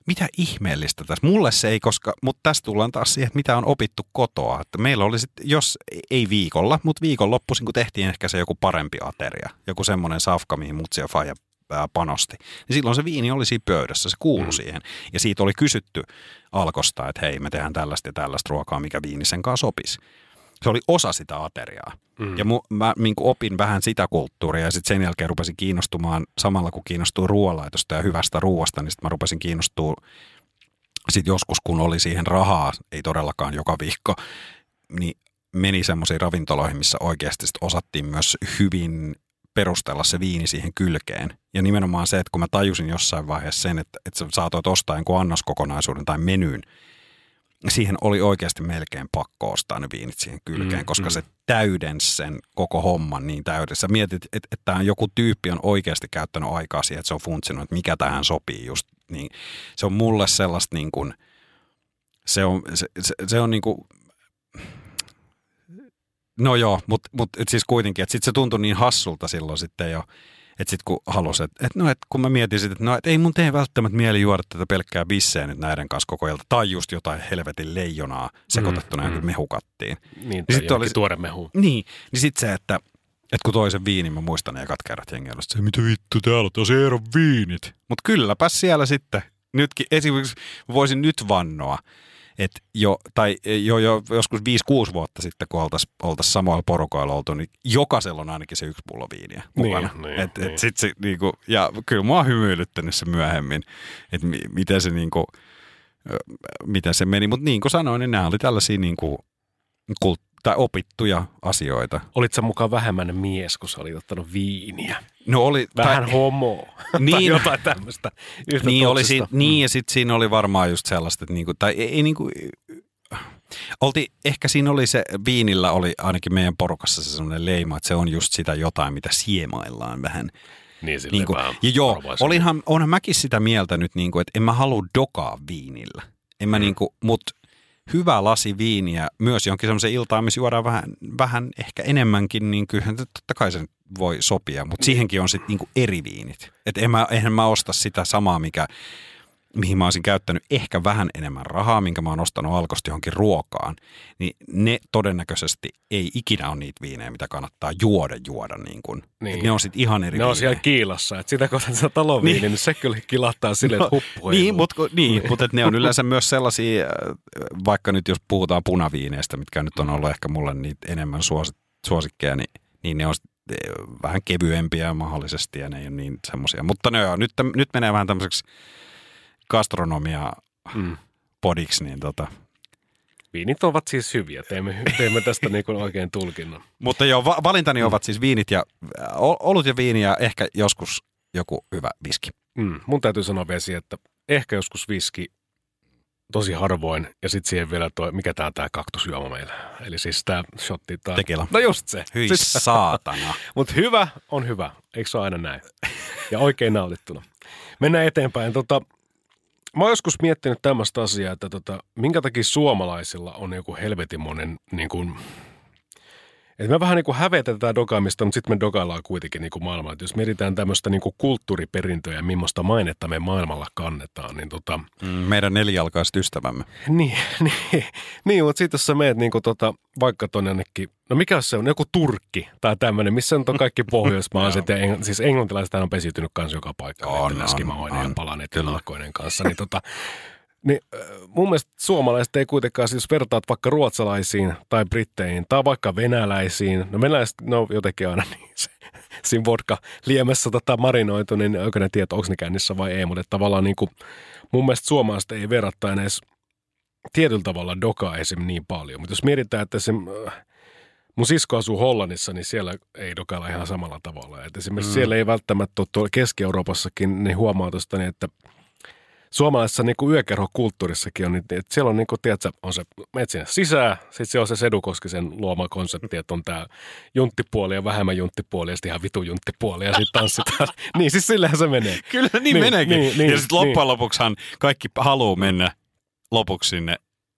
mitä ihmeellistä tässä. Mulle se ei, koska, mutta tässä tullaan taas siihen, että mitä on opittu kotoa. Että meillä oli sitten, jos ei viikolla, mutta viikonloppuisin, kun tehtiin ehkä se joku parempi ateria. Joku semmoinen safka, mihin mutsi ja faija panosti. Niin silloin se viini oli siinä pöydässä, se kuului mm. siihen. Ja siitä oli kysytty alkosta, että hei, me tehdään tällaista ja tällaista ruokaa, mikä viini sen kanssa sopisi. Se oli osa sitä ateriaa. Mm. Ja mu, mä niin opin vähän sitä kulttuuria ja sitten sen jälkeen rupesin kiinnostumaan, samalla kun kiinnostuu ruoanlaitosta ja hyvästä ruoasta, niin sitten mä rupesin kiinnostumaan sitten joskus, kun oli siihen rahaa, ei todellakaan joka viikko, niin meni semmoisiin ravintoloihin, missä oikeasti osattiin myös hyvin perustella se viini siihen kylkeen. Ja nimenomaan se, että kun mä tajusin jossain vaiheessa sen, että, että sä saatoit ostaa jonkun annoskokonaisuuden tai menyyn, siihen oli oikeasti melkein pakko ostaa ne viinit siihen kylkeen, Mm, koska mm. se täydensi sen koko homman niin täydessä. Mietit, että, että tämä joku tyyppi on oikeasti käyttänyt aikaa siihen, että se on funtsinut, että mikä tähän sopii just. Niin, se on mulle sellaista niin kuin, se on, se, se, se on niin kuin, no joo, mutta mut, et siis kuitenkin, että sitten se tuntui niin hassulta silloin sitten jo, että sitten kun halusi, että et no, et kun mä mietin sitten, että no, et ei mun tee välttämättä mieli juoda tätä pelkkää bisseä nyt näiden kanssa koko ajan, tai just jotain helvetin leijonaa sekoitettuna Mm, mm, mehukattiin. Niin, sit tai oli tuore mehu. Niin, niin sitten se, että, että kun toisen viinin mä muistan ne ekat kerrat jengi oli, se mitä vittu täällä on taas viinit. Mutta kylläpä siellä sitten, nytkin esimerkiksi voisin nyt vannoa, että jo, tai jo, jo joskus 5-6 vuotta sitten, kun oltaisiin oltais samoilla porukoilla oltu, niin jokaisella on ainakin se yksi pullo viiniä mukana. Niin, niin, et, niin. Et sit se, niinku, ja kyllä mua on hymyilyttänyt se myöhemmin, että mi, miten se niinku, miten se meni. Mutta niin kuin sanoin, niin nämä oli tällaisia niinku, kult, tai opittuja asioita. Olit sä mukaan vähemmän mies, kun sä olit ottanut viiniä? No oli, Vähän tai, homo. tai Niin. jotain tämmöistä. Yhtä niin, oli siinä, niin ja sitten siinä oli varmaan just sellaista, että niinku, tai ei, ei niinku, olti, ehkä siinä oli se, viinillä oli ainakin meidän porukassa se sellainen leima, että se on just sitä jotain, mitä siemaillaan vähän. Niin, Niin kuin, ja joo, olinhan, onhan mäkin sitä mieltä nyt, niin kuin, että en mä halua dokaa viinillä. En mä Mm. niin kuin, mut hyvä lasi viiniä, myös jonkin semmoisen iltaan, missä juodaan vähän, vähän ehkä enemmänkin, niin kyllähän totta kai se voi sopia, mutta siihenkin on sitten niin eri viinit. Et en mä, eihän mä osta sitä samaa, mikä, mihin mä olisin käyttänyt ehkä vähän enemmän rahaa, minkä mä oon ostanut alkosti johonkin ruokaan, niin ne todennäköisesti ei ikinä ole niitä viinejä, mitä kannattaa juoda juoda. Niin kun. Niin. Et ne on sitten ihan eri Ne on viinejä. siellä kiilassa, että sitä kohtaa sitä taloviini, niin. Niin. niin se kyllä kilahtaa silleen, että huppu Niin, mutta niin, mut et ne on yleensä myös sellaisia, äh, vaikka nyt jos puhutaan punaviineistä, mitkä nyt on ollut ehkä mulle niitä enemmän suosi- suosikkeja, niin, niin ne on eh, vähän kevyempiä mahdollisesti ja ne ei ole niin semmoisia. Mutta ne on, nyt, nyt menee vähän tämmöiseksi gastronomia Mm. podiksi, niin tota. Viinit ovat siis hyviä, teemme, teemme tästä niin kuin oikein tulkinnan. Mutta joo, va- valintani ovat siis viinit ja ol- olut ja viini ja ehkä joskus joku hyvä viski. Mm. Mun täytyy sanoa vesi, että ehkä joskus viski tosi harvoin, ja sitten siihen vielä toi, mikä tää on tää kaktusjuoma meillä. Eli siis tää shotti tai... Tequila. No just se. Hyi Siis, saatana. Mutta hyvä on hyvä, eikö se ole aina näin? Ja oikein nautittuna. Mennään eteenpäin. Tota, mä oon joskus miettinyt tämmöistä asiaa, että tota, minkä takia suomalaisilla on joku helvetimonen niin kuin, että me vähän niin kuin hävetetään dokaamista, mutta sitten me dokaillaan kuitenkin niin kuin maailmalla. Et jos mietitään tämmöistä niin kuin kulttuuriperintöä ja millaista mainetta me maailmalla kannetaan, niin tota, Mm, Meidän nelijalkaiset ystävämme. niin, niin, niin mutta sitten jos sä meet niinku tota, vaikka tuonne jonnekin, no mikä se on, joku Turkki tai tämmöinen, missä nyt on kaikki pohjoismaalaiset ja eng, siis englantilaiset on pesiytynyt kanssa joka paikkaan, On, on, on, on. palaneet kanssa, niin tota, niin mun mielestä suomalaiset ei kuitenkaan, siis vertaat vaikka ruotsalaisiin tai britteihin tai vaikka venäläisiin, no venäläiset, no jotenkin aina niin se, siinä vodka liemessä tota marinoitu, niin oikein ne tiedä, onko ne kännissä vai ei, mutta tavallaan niin kuin, mun mielestä suomalaiset ei verrattain edes tietyllä tavalla dokaa esim. niin paljon. Mutta jos mietitään, että äh, mun sisko asuu Hollannissa, niin siellä ei dokailla ihan samalla tavalla. Et esimerkiksi mm. siellä ei välttämättä ole Keski-Euroopassakin, niin huomaa tuosta, niin että suomalaisessa niin kuin yökerhokulttuurissakin on, niin, että siellä on, niin kuin, tiedätkö, on se, menet sinne sisään, sitten se on se Sedu Koskisen luoma konsepti, että on tämä junttipuoli ja vähemmän junttipuoli ja sitten ihan vitu junttipuoli ja sitten tanssitaan. niin siis sillähän se menee. Kyllä niin, Niin, meneekin. niin, niin, ja sitten loppujen niin. lopuksihan kaikki haluaa mennä lopuksi sinne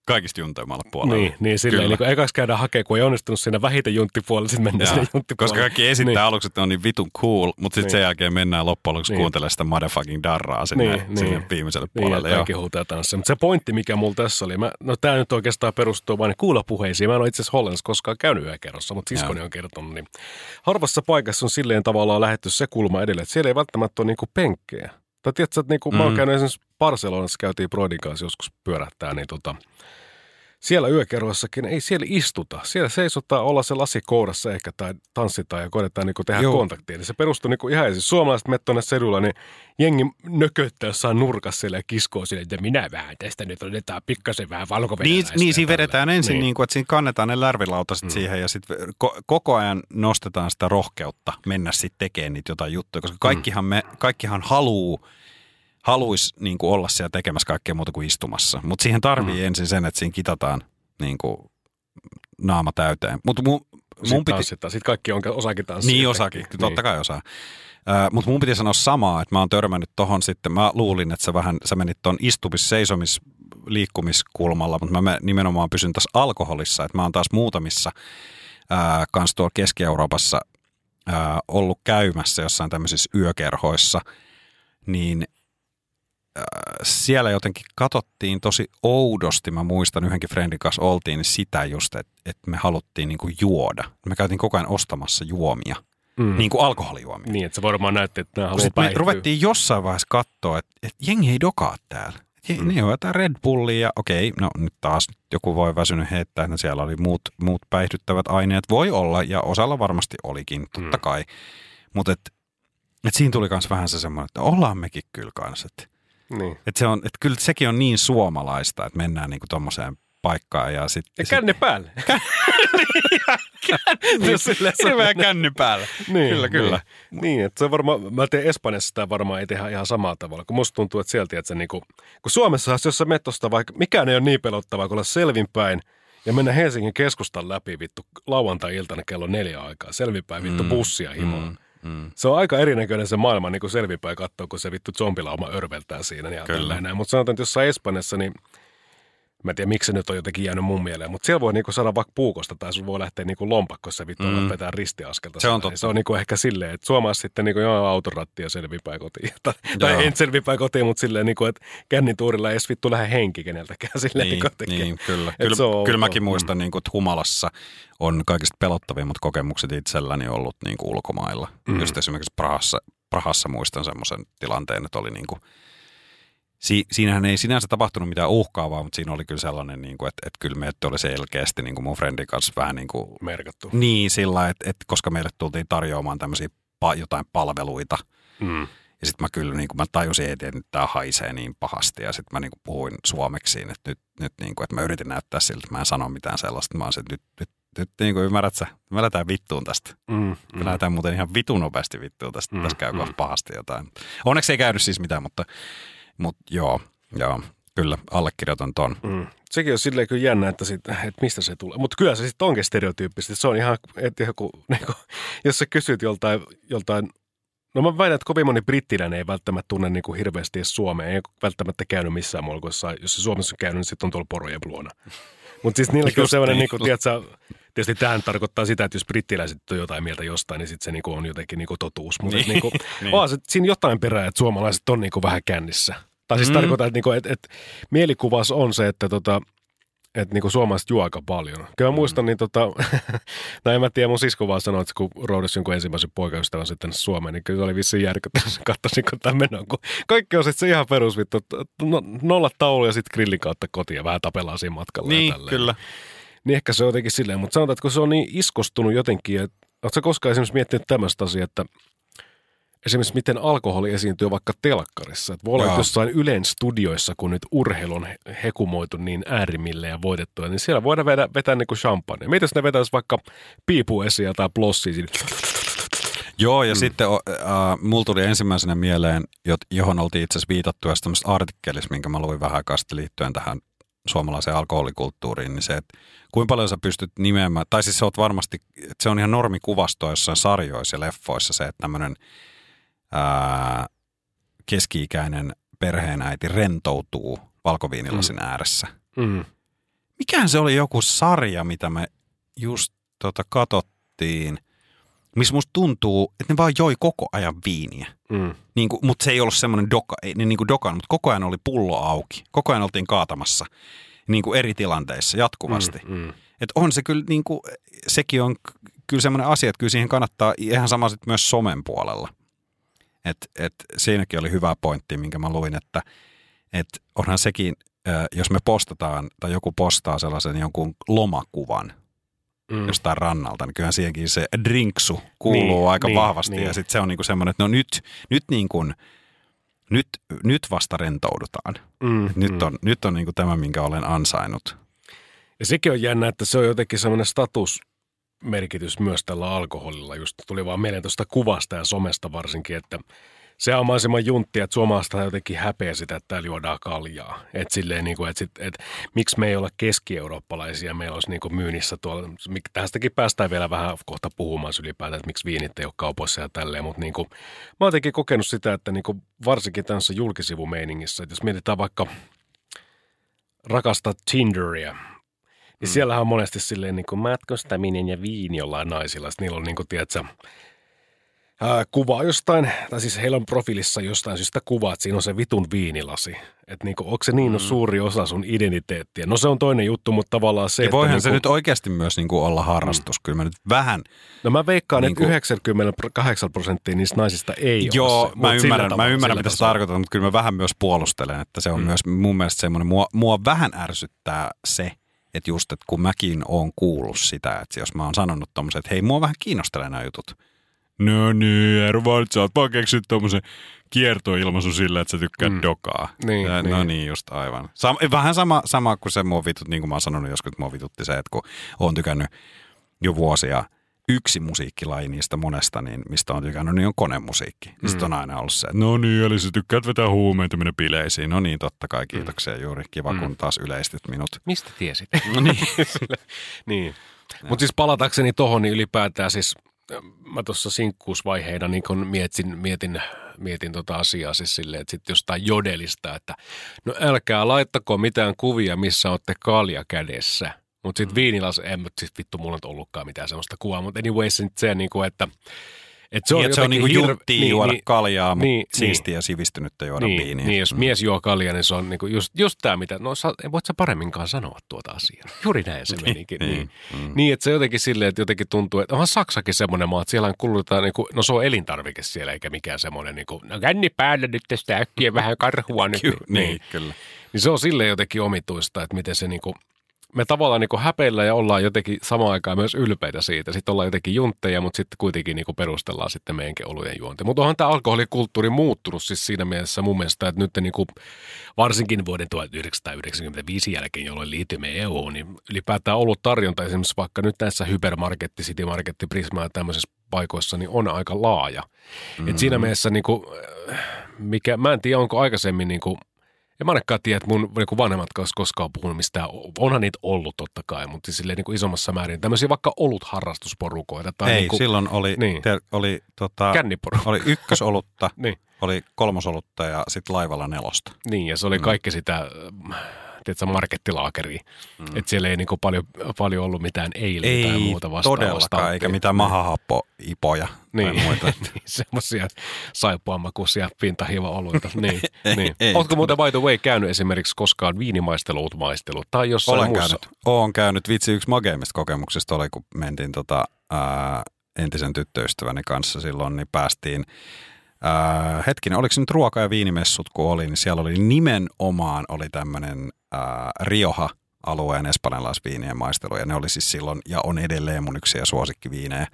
kaikista junteimmalle puolelle. Niin, niin silleen, Kyllä. niin kuin ekaksi käydään hakemaan, kun ei onnistunut siinä vähiten junttipuolelle, sitten mennään sinne junttipuolelle. Koska kaikki esittää niin. aluksi, että on niin vitun cool, mutta sitten Niin. sen jälkeen mennään loppujen lopuksi Niin. kuuntelemaan sitä motherfucking darraa sinne, Niin, niin, sinne niin. viimeiselle Niin, puolelle. ja kaikki huutaa tanssia. Mutta se pointti, mikä mulla tässä oli, mä, no tämä nyt oikeastaan perustuu vain kuulapuheisiin. Mä en ole itse asiassa Hollannissa koskaan käynyt yökerrossa, mutta siskoni on kertonut. Niin harvassa paikassa on silleen tavallaan lähetty se kulma edelle, että siellä ei välttämättä ole niinku penkkejä. Tai tiedätkö, että niinku, mm. mä oon Mm. käynyt esimerkiksi Barcelonassa, käytiin Broidin kanssa joskus pyörähtää, niin tota, siellä yökerroissakin ei siellä istuta. Siellä seisotaan olla se lasi kourassa ehkä tai tanssitaan ja koetetaan niinku tehdä Joo. Kontaktia. Niin se perustuu niinku ihan siis suomalaiset met tuonne sedulla, niin jengi nököttää jossain nurkassa siellä ja kiskoo sille, että minä vähän tästä nyt otetaan pikkasen vähän Niin, valkovenäläistä. niin ja siinä vedetään ensin, Niin. niin. Niin kuin, että siinä kannetaan ne lärvilautaset mm. siihen ja sitten ko- koko ajan nostetaan sitä rohkeutta mennä sitten tekemään niitä jotain juttuja, koska kaikkihan, me, kaikkihan haluu, haluaisi niin kuin olla siellä tekemässä kaikkea muuta kuin istumassa. Mutta siihen tarvii mm. ensin sen, että siinä kitataan niin kuin naama täyteen. Mutta mu, mun piti... Sitten kaikki on osakin tanssia. Niin osakin, niin. totta kai osaa. Mutta mun piti sanoa samaa, että mä oon törmännyt tohon sitten, mä luulin, että sä vähän, sä menit ton istumis, seisomis, liikkumiskulmalla, mutta mä nimenomaan pysyn tässä alkoholissa, että mä oon taas muutamissa ää, kans tuolla Keski-Euroopassa ää, ollut käymässä jossain tämmöisissä yökerhoissa, niin siellä jotenkin katsottiin tosi oudosti, mä muistan yhdenkin friendin kanssa oltiin, niin sitä just, että, että me haluttiin niin kuin juoda. Me käytiin koko ajan ostamassa juomia. Mm. Niin kuin alkoholijuomia. Niin, että se varmaan näytti, että nämä haluaa me ruvettiin jossain vaiheessa katsoa, että, että jengi ei dokaa täällä. Mm. Niin on jotain Red Bullia ja okei, no nyt taas joku voi väsynyt heittää, että siellä oli muut, muut päihdyttävät aineet. Voi olla ja osalla varmasti olikin, totta mm. kai. Mutta et, et siinä tuli myös vähän se semmoinen, että ollaan mekin kyllä kanssa. Että niin. et se on, et kyllä sekin on niin suomalaista, että mennään niinku tommoseen paikkaan. Ja, sit, ja känni päälle. niin, Hirveä känni päälle. Niin, kyllä, kyllä. Niin, niin että se on varmaan, mä teen Espanjassa sitä varmaan ei tehdä ihan samalla tavalla, kun musta tuntuu, että sieltä, että se niinku, kun Suomessa, jos sä metosta vaikka, mikään ei ole niin pelottavaa, kun olla selvinpäin, ja mennä Helsingin keskustan läpi vittu lauantai-iltana kello neljä aikaa, selvinpäin vittu mm, bussia himoon. Mm, mm. Se on aika erinäköinen se maailma niin kuin selvinpäin katsoa, kun se vittu zombilauma örveltää siinä. Ja Kyllä. Mutta sanotaan, että jossain Espanjassa, niin Mä en tiedä, miksi se nyt on jotenkin jäänyt mun mieleen, mutta siellä voi niinku saada vaikka puukosta tai sun voi lähteä niinku lompakkossa vittu mm. vetää ristiaskelta. Se on totta. Se on niinku ehkä silleen, että suomalaiset sitten niinku joo autoratti ja selvipäin kotiin. tai, tai en selvipäin kotiin, mutta silleen niinku, että kännituurilla ei edes vittu lähde henki keneltäkään silleen niin, niinku niin, kyllä. Kyllä, kyllä mäkin muistan, mm. niinku, että humalassa on kaikista pelottavimmat kokemukset itselläni ollut niinku ulkomailla. Mm. Just esimerkiksi Prahassa, Prahassa muistan semmoisen tilanteen, että oli niinku – si, siinähän ei sinänsä tapahtunut mitään uhkaavaa, mutta siinä oli kyllä sellainen, niin kuin, että, että kyllä meidät oli selkeästi niin kuin mun friendin kanssa vähän niin kuin, Merkattu. Niin, sillä että, että koska meille tultiin tarjoamaan tämmöisiä pa, jotain palveluita. Mm. Ja sitten mä kyllä niin kuin, mä tajusin, että nyt tämä haisee niin pahasti. Ja sitten mä niin kuin, puhuin suomeksi, että nyt, nyt niin kuin, että mä yritin näyttää siltä, että mä en sano mitään sellaista. Mä oon että nyt, nyt, nyt niin kuin, ymmärrät sä, me lähdetään vittuun tästä. Mm, mm. Me lähdetään muuten ihan vitun nopeasti vittuun tästä. Mm, tässä käy mm. pahasti jotain. Onneksi ei käynyt siis mitään, mutta mutta joo, joo, kyllä, allekirjoitan ton. Mm. Sekin on silleen kyllä jännä, että, sit, että mistä se tulee. Mutta kyllä se sitten onkin stereotyyppistä. Se on ihan, että joku, niin kuin, jos sä kysyt joltain, joltain No mä väitän, että kovin moni brittiläinen ei välttämättä tunne niin kuin hirveästi edes Suomea. Ei välttämättä käynyt missään muualla, jos se Suomessa on käynyt, niin sitten on tuolla porojen luona. Mutta siis niilläkin on sellainen, niin kuin, tiedätkö, tietysti tähän tarkoittaa sitä, että jos brittiläiset on jotain mieltä jostain, niin sitten se niin kuin on jotenkin niin kuin totuus. Mutta niin, niin kuin, niin. On, se, siinä jotain perää, että suomalaiset on niin kuin vähän kännissä. Tai siis mm. tarkoitan, että, niinku, että, että mielikuvas on se, että tota, että niinku suomalaiset juo aika paljon. Kyllä mä mm. muistan, niin tota, no en mä tiedä, mun sisko vaan sanoi, että kun roudasi jonkun ensimmäisen poikaystävän sitten Suomeen, niin kyllä se oli vissiin järkyttävä, katsoisin kun tämä kun kaikki on sitten se ihan perusvittu, no, nolla taulu ja sitten grillin kautta kotiin ja vähän tapellaan siinä matkalla. Niin, kyllä. Niin ehkä se on jotenkin silleen, mutta sanotaan, että kun se on niin iskostunut jotenkin, että ootko koskaan esimerkiksi miettinyt tämmöistä asiaa, että esimerkiksi miten alkoholi esiintyy vaikka telkkarissa. Että voi olla, että jossain Ylen studioissa, kun nyt urheilu on hekumoitu niin äärimmille ja voitettu, niin siellä voidaan vetää, vetää niin kuin champagne. Mitä jos ne vetäisi vaikka piipuesia tai plossia Joo, ja mm. sitten äh, mulla tuli ensimmäisenä mieleen, johon oltiin itse asiassa viitattu tämmöistä artikkelissa, minkä mä luin vähän aikaa liittyen tähän suomalaiseen alkoholikulttuuriin, niin se, että kuinka paljon sä pystyt nimeämään, tai siis se on varmasti, että se on ihan normikuvasto jossain sarjoissa ja leffoissa se, että tämmöinen – ää, keski-ikäinen perheenäiti rentoutuu valkoviinilasin mm. ääressä. Mm. Mikähän se oli joku sarja, mitä me just tota katottiin, missä musta tuntuu, että ne vaan joi koko ajan viiniä. Mm. Niin kuin, mutta se ei ollut semmoinen doka, niin kuin dokan, mutta koko ajan oli pullo auki. Koko ajan oltiin kaatamassa niin kuin eri tilanteissa jatkuvasti. Mm, mm. Et on se kyllä, niin kuin, sekin on kyllä semmoinen asia, että kyllä siihen kannattaa ihan sama myös somen puolella. Et, et siinäkin oli hyvä pointti, minkä mä luin, että et onhan sekin, jos me postataan tai joku postaa sellaisen jonkun lomakuvan mm. jostain rannalta, niin kyllähän siihenkin se drinksu kuuluu niin, aika niin, vahvasti. Niin. Ja sitten se on niinku semmoinen, että no nyt, nyt, niin kuin, nyt, nyt vasta rentoudutaan. Mm, nyt mm. on, nyt on niinku tämä, minkä olen ansainnut. Ja sekin on jännä, että se on jotenkin semmoinen status, merkitys myös tällä alkoholilla. Just tuli vaan mieleen tuosta kuvasta ja somesta varsinkin, että Se on mahdollisimman juntti, että suomalaista jotenkin häpeä sitä, että täällä juodaan kaljaa. Että silleen, niin kuin, että, sit, että miksi me ei ole keski-eurooppalaisia, meillä olisi niin kuin myynnissä tuolla. Tästäkin päästään vielä vähän kohta puhumaan ylipäätään, että miksi viinit ei ole kaupoissa ja tälleen. Mutta niin kuin, mä oon jotenkin kokenut sitä, että niin kuin varsinkin tässä julkisivumeiningissä, että jos mietitään vaikka rakasta Tinderia, niin mm. siellähän on monesti silleen niin kuin matkustaminen ja viini jollain naisilla. Sitten niillä on niin kuin, tiedätkö, ää, kuva jostain, tai siis heillä on profiilissa jostain syystä kuva, että siinä on se vitun viinilasi. Että niinku, onko se niin mm. suuri osa sun identiteettiä? No se on toinen juttu, mutta tavallaan se, ja voihan että se niinku, nyt oikeasti myös niinku olla harrastus. Mm. Kyllä mä nyt vähän, No mä veikkaan, niinku- että 98 prosenttia niistä naisista ei joo, ole se. mä ymmärrän, mä tavalla, ymmärrän sillä mitä se tarkoittaa, mutta kyllä mä vähän myös puolustelen, että se on mm. myös mun mielestä semmoinen, mua, mua vähän ärsyttää se, että just, että kun mäkin oon kuullut sitä, että jos mä oon sanonut tommosen, että hei, mua vähän kiinnostelee nämä jutut. No niin, Ervan, sä oot vaan keksinyt tommosen kiertoilmaisu sillä, että sä tykkäät Mm. mm. dokaa. Niin, ja, niin. No niin, just aivan. Sam, vähän sama, sama kuin se mua vitut, niin kuin mä oon sanonut joskus, että mua vitutti se, että kun oon tykännyt jo vuosia yksi musiikkilaji niistä monesta, niin mistä on tykännyt, niin on konemusiikki. Mm. Sitten on aina ollut se, että no niin, eli sä tykkäät vetää huumeita mennä bileisiin. No niin, totta kai, kiitoksia mm. juuri. Kiva, Mm. kun taas yleistit minut. Mistä tiesit? No niin. niin. Mutta siis palatakseni tohon, niin ylipäätään siis äh, mä tuossa sinkkuusvaiheina niin kun mietin, mietin, mietin tota asiaa siis silleen, että sitten jostain jodelista, että no älkää laittako mitään kuvia, missä olette kalja kädessä. Mutta sitten viinilas, en mä siis vittu, mulla on ollutkaan mitään sellaista kuvaa, mutta anyways sit se niinku, että että Se on, se on niinku junttia niin, juoda niin, kaljaa, mutta niin, niin, siistiä ja sivistynyttä juoda niin, viiniä. niin, jos mies juo kaljaa, niin se on niinku just, just tämä, mitä, no sä, voit sä paremminkaan sanoa tuota asiaa. Juuri näin se menikin. niin, niin. mm. Niin, että se jotenkin silleen, että jotenkin tuntuu, että onhan Saksakin semmoinen maa, että siellä kulutetaan, niin kuin, no se on elintarvike siellä, eikä mikään semmoinen, niin kuin, no känni päällä nyt tästä äkkiä vähän karhua nyt. Ky- niin, kyllä. Niin se on silleen jotenkin omituista, että miten se niin kuin, me tavallaan niin häpeillä ja ollaan jotenkin samaan aikaan myös ylpeitä siitä. Sitten ollaan jotenkin juntteja, mutta sitten kuitenkin niin perustellaan sitten meidänkin olujen juonti. Mutta onhan tämä alkoholikulttuuri muuttunut siis siinä mielessä mun mielestä, että nyt niin kuin, varsinkin vuoden 1995 jälkeen, jolloin liityimme EU, niin ylipäätään ollut tarjonta esimerkiksi vaikka nyt näissä hypermarketti, city marketti, prisma ja tämmöisissä paikoissa, niin on aika laaja. Mm-hmm. Et siinä mielessä, niin kuin, mikä, mä en tiedä, onko aikaisemmin niin kuin, en mä ainakaan tiedä, että mun niin vanhemmat kanssa koskaan puhunut mistään. Onhan niitä ollut totta kai, mutta silleen niin kuin isommassa määrin. Tämmöisiä vaikka olutharrastusporukoita. Tai Ei, niin kuin, silloin oli, niin. te, oli, tota, oli ykkösolutta, Niin. oli kolmosolutta ja sitten laivalla nelosta. Niin, ja se oli kaikki sitä, tiedätkö, markettilaakeria. Mm. Että siellä ei niin kuin paljon, paljon ollut mitään eilen tai Ei muuta vastaavaa. todellakaan, eikä mitään mahahappoipoja Niin, tai muita. niin semmoisia saippuamakuisia pintahiiva-oluita. Niin, Ei, niin. ei. Oletko muuten by the way käynyt esimerkiksi koskaan viinimaistelut maistelut tai jossain Olen muussa? käynyt, olen käynyt. Vitsi, yksi mageimmista kokemuksista oli, kun mentiin tota, ää, entisen tyttöystäväni kanssa silloin, niin päästiin Ää, hetkinen, oliko se nyt ruoka- ja viinimessut, kun oli, niin siellä oli nimenomaan oli tämmöinen Rioha alueen espanjalaisviinien maistelu, ja ne oli siis silloin, ja on edelleen mun yksiä suosikkiviinejä,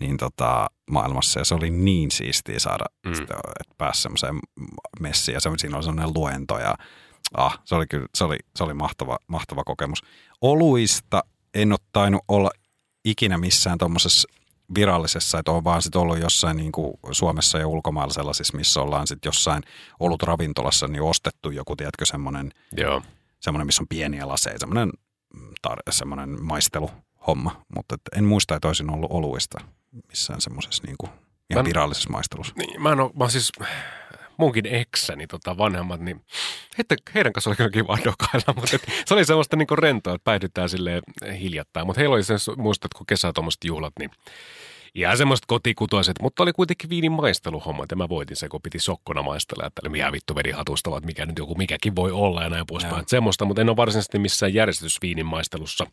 niin tota, maailmassa, ja se oli niin siistiä saada, mm. sitä, että pääsi semmoiseen messiin, ja se, siinä oli semmoinen luento, ja ah, se oli kyllä, se oli, se oli mahtava, mahtava kokemus. Oluista en ole tainnut olla ikinä missään tuommoisessa virallisessa, että on vaan sit ollut jossain niin kuin Suomessa ja ulkomailla sellaisissa, missä ollaan sitten jossain ollut ravintolassa, niin ostettu joku, tiedätkö, semmoinen, Joo. semmoinen missä on pieniä laseja, semmoinen, mm, tar- semmoinen maisteluhomma, mutta et en muista, että olisin ollut oluista missään semmoisessa niin kuin ihan Mä- virallisessa maistelussa. Niin, mä, en oo, mä siis munkin eksäni tota vanhemmat, niin heitä, heidän kanssa oli kyllä kiva dokailla, mutta et, se oli semmoista niinku rentoa, että päihdytään silleen hiljattain. Mutta heillä oli sen, muistat, kun kesä tuommoiset juhlat, niin ihan semmoiset kotikutoiset, mutta oli kuitenkin viinin maisteluhommat ja mä voitin se, kun piti sokkona maistella, että ihan vittu veri hatusta, että mikä nyt joku mikäkin voi olla ja näin poispäin. Semmoista, mutta en ole varsinaisesti missään järjestysviinin maistelussa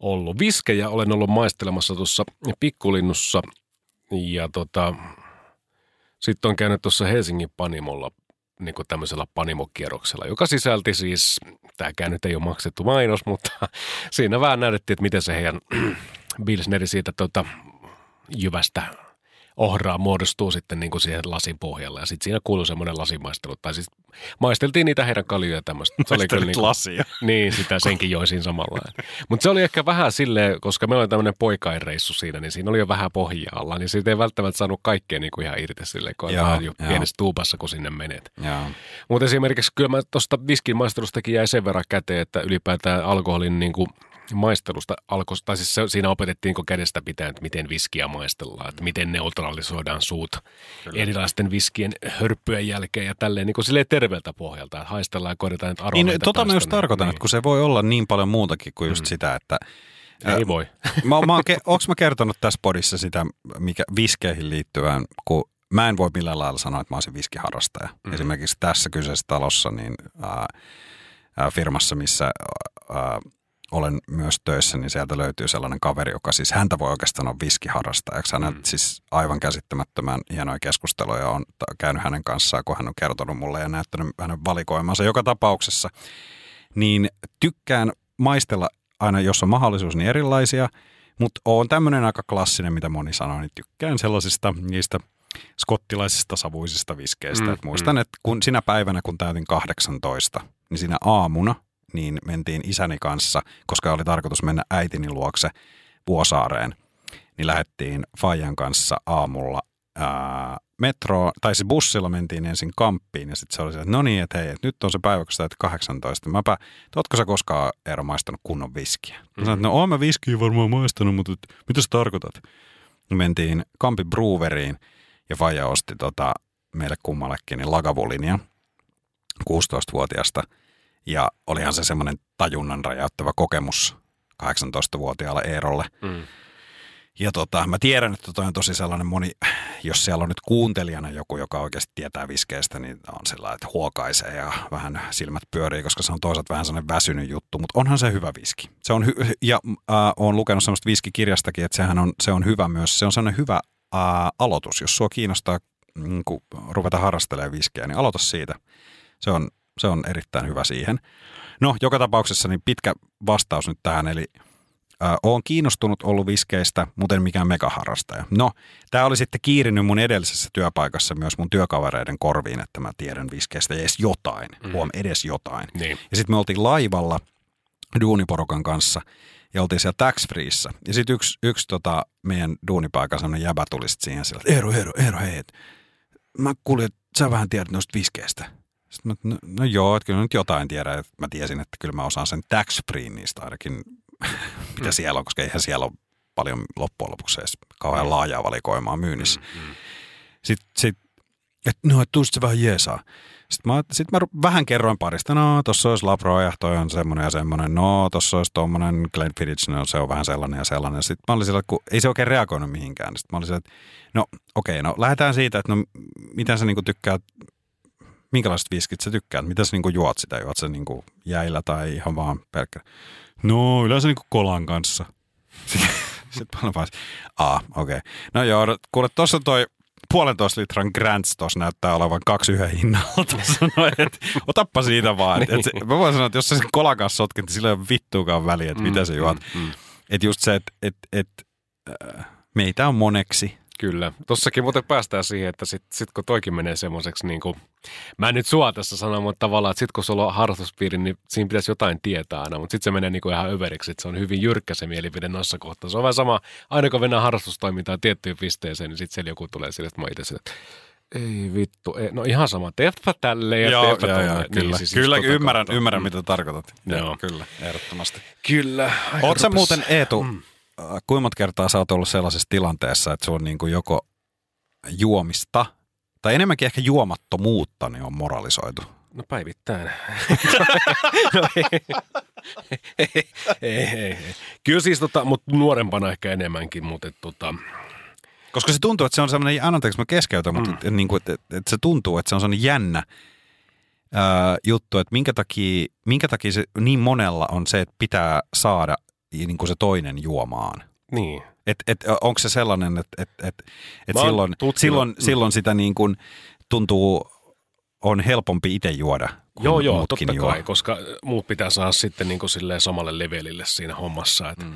ollut. Viskejä olen ollut maistelemassa tuossa pikkulinnussa ja tota, sitten on käynyt tuossa Helsingin Panimolla niin kuin tämmöisellä panimokierroksella, joka sisälti siis, tämäkään nyt ei ole maksettu mainos, mutta siinä vähän näytettiin, että miten se heidän Bilsneri siitä tota, jyvästä ohraa muodostuu sitten niin kuin siihen lasin pohjalle. Ja sitten siinä kuuluu semmoinen lasimaistelu. Tai siis maisteltiin niitä heidän kaljuja ja tämmöistä. Se oli kyllä niin kuin, lasia. niin, sitä senkin joisin samalla. Mutta se oli ehkä vähän silleen, koska meillä oli tämmöinen poikainreissu siinä, niin siinä oli jo vähän pohjaa alla. Niin siitä ei välttämättä saanut kaikkea niin kuin ihan irti silleen, kun on Joo, vähän jo joo. pienessä tuupassa, kun sinne menet. Mutta esimerkiksi kyllä mä tuosta viskin maistelustakin jäi sen verran käteen, että ylipäätään alkoholin niin kuin maistelusta alkoi, tai siis se, siinä opetettiin niin kädestä pitäen, että miten viskiä maistellaan, että miten neutralisoidaan suut Kyllä. erilaisten viskien hörppyjen jälkeen ja tälleen niin kuin silleen terveeltä pohjalta, että haistellaan ja korjataan nyt aromeita. Niin, tota mä just päästä, tarkoitan, niin. että kun se voi olla niin paljon muutakin kuin just mm. sitä, että Ei voi. mä, mä oon, ke- onks mä kertonut tässä podissa sitä, mikä viskeihin liittyvään, kun mä en voi millään lailla sanoa, että mä olisin viskiharrastaja. Mm. Esimerkiksi tässä kyseisessä talossa, niin ää, firmassa, missä ää, olen myös töissä, niin sieltä löytyy sellainen kaveri, joka siis häntä voi oikeastaan olla viskiharrastajaksi. Hän on mm. siis aivan käsittämättömän hienoja keskusteluja on käynyt hänen kanssaan, kun hän on kertonut mulle ja näyttänyt hänen valikoimansa joka tapauksessa. Niin tykkään maistella aina, jos on mahdollisuus, niin erilaisia, mutta on tämmöinen aika klassinen, mitä moni sanoo, niin tykkään sellaisista niistä skottilaisista savuisista viskeistä. Mm, Mm, muistan, että kun sinä päivänä, kun täytin 18, niin siinä aamuna niin mentiin isäni kanssa, koska oli tarkoitus mennä äitini luokse Vuosaareen, niin lähdettiin Fajan kanssa aamulla ää, metroon, tai siis bussilla mentiin ensin kamppiin ja sitten se oli se, että no niin, että hei, että nyt on se päivä, kun sä täytät 18. Mäpä, ootko sä koskaan Eero maistanut kunnon viskiä? Mä sanoin, että no oon mä viskiä varmaan maistanut, mutta et, mitä sä tarkoitat? Me mentiin Kampi Breweriin ja Faija osti tota, meille kummallekin niin Lagavulinia 16-vuotiaasta. Ja olihan se semmoinen tajunnan räjäyttävä kokemus 18-vuotiaalle Eerolle. Mm. Ja tota, mä tiedän, että toi on tosi sellainen moni, jos siellä on nyt kuuntelijana joku, joka oikeasti tietää viskeistä, niin on sellainen, että huokaisee ja vähän silmät pyörii, koska se on toisaalta vähän sellainen väsynyt juttu, mutta onhan se hyvä viski. Se on hy- ja äh, olen lukenut semmoista viskikirjastakin, että sehän on, se on hyvä myös, se on sellainen hyvä äh, aloitus, jos sua kiinnostaa mm, kun ruveta harrastelemaan viskiä, niin aloita siitä. Se on, se on erittäin hyvä siihen. No, joka tapauksessa niin pitkä vastaus nyt tähän, eli Ö, Olen kiinnostunut ollut viskeistä, mutta en mikään megaharrastaja. No, tämä oli sitten kiirinyt mun edellisessä työpaikassa myös mun työkavereiden korviin, että mä tiedän viskeistä edes jotain. Mm. Huom, edes jotain. Niin. Ja sitten me oltiin laivalla duuniporukan kanssa ja oltiin siellä tax freeissä. Ja sitten yksi, yksi tota, meidän duunipaikan sellainen jäbä tuli siihen sillä, että Eero, Eero, Eero, hei, et, mä kuulin, että sä vähän tiedät noista viskeistä. Sitten mä, no, no joo, että kyllä nyt jotain tiedän. Että mä tiesin, että kyllä mä osaan sen tax free niistä ainakin, mitä mm. siellä on, koska eihän siellä ole paljon loppujen lopuksi edes kauhean laajaa valikoimaa myynnissä. Mm. Sitten, sit, että no, että se vähän jeesaa. Sitten mä, sit mä vähän kerroin parista, no tossa olisi Labro ja toi on semmoinen ja semmoinen, no tossa olisi tommonen Glenfiddich, no se on vähän sellainen ja sellainen. Sitten mä olin sillä, kun ei se oikein reagoinut mihinkään. Sitten mä olin sillä, että no okei, no lähdetään siitä, että no miten sä niinku tykkäät, minkälaiset viskit sä tykkäät, miten sä niinku juot sitä, juot sä niinku jäillä tai ihan vaan pelkkä. No yleensä niinku kolan kanssa. Sitten mä olin vaan, aa, okei. Okay. No joo, kuule, tuossa on toi puolentoista litran Grants tuossa näyttää olevan kaksi yhden hinnalla. Tuossa sanoi, että otappa siitä vaan. Et, et, se- mä voin sanoa, että jos sä sen kolan kanssa sotket, niin sillä ei ole vittuakaan väliä, että mitä sä juot. Mm, mm. Että just se, että et, et, äh, meitä on moneksi. Kyllä. Tossakin muuten päästään siihen, että sit, sit kun toikin menee semmoiseksi, niin kuin, mä en nyt sua tässä sano, mutta tavallaan, että sit kun sulla on harrastuspiiri, niin siinä pitäisi jotain tietää aina, mutta sitten se menee niin kuin ihan överiksi, että se on hyvin jyrkkä se mielipide noissa kohtaa. Se on vähän sama, aina kun mennään harrastustoimintaan tiettyyn pisteeseen, niin sitten siellä joku tulee sille, että mä itse sille, että ei vittu, ei. no ihan sama, teepä tälleen ja teepä tolleen. kyllä. siis kyllä tota ymmärrän, kohtaa. ymmärrän Mm. mitä tarkoitat. Joo. Kyllä, ehdottomasti. Kyllä. Rupes- muuten, Eetu, Mm. Äh, kuinka monta kertaa sä oot ollut sellaisessa tilanteessa, että se on niin kuin joko juomista, tai enemmänkin ehkä juomattomuutta, niin on moralisoitu? No päivittäin. no, ei, ei, ei, ei. Kyllä siis, tota, mutta nuorempana ehkä enemmänkin, mutta et, tota, Koska se tuntuu, että se on sellainen, anteeksi mä keskeytän, mutta Mm. niin kuin, että, että, että se tuntuu, että se on sellainen jännä ää, juttu, että minkä takia, minkä takia se niin monella on se, että pitää saada niin kuin se toinen juomaan. niin. Et, et, onko se sellainen, että et, et, et silloin, silloin, mm. silloin sitä niin kuin tuntuu, on helpompi itse juoda, kun Joo, joo, totta juo. kai, koska muut pitää saada sitten niin kuin silleen samalle levelille siinä hommassa. Että, Mm.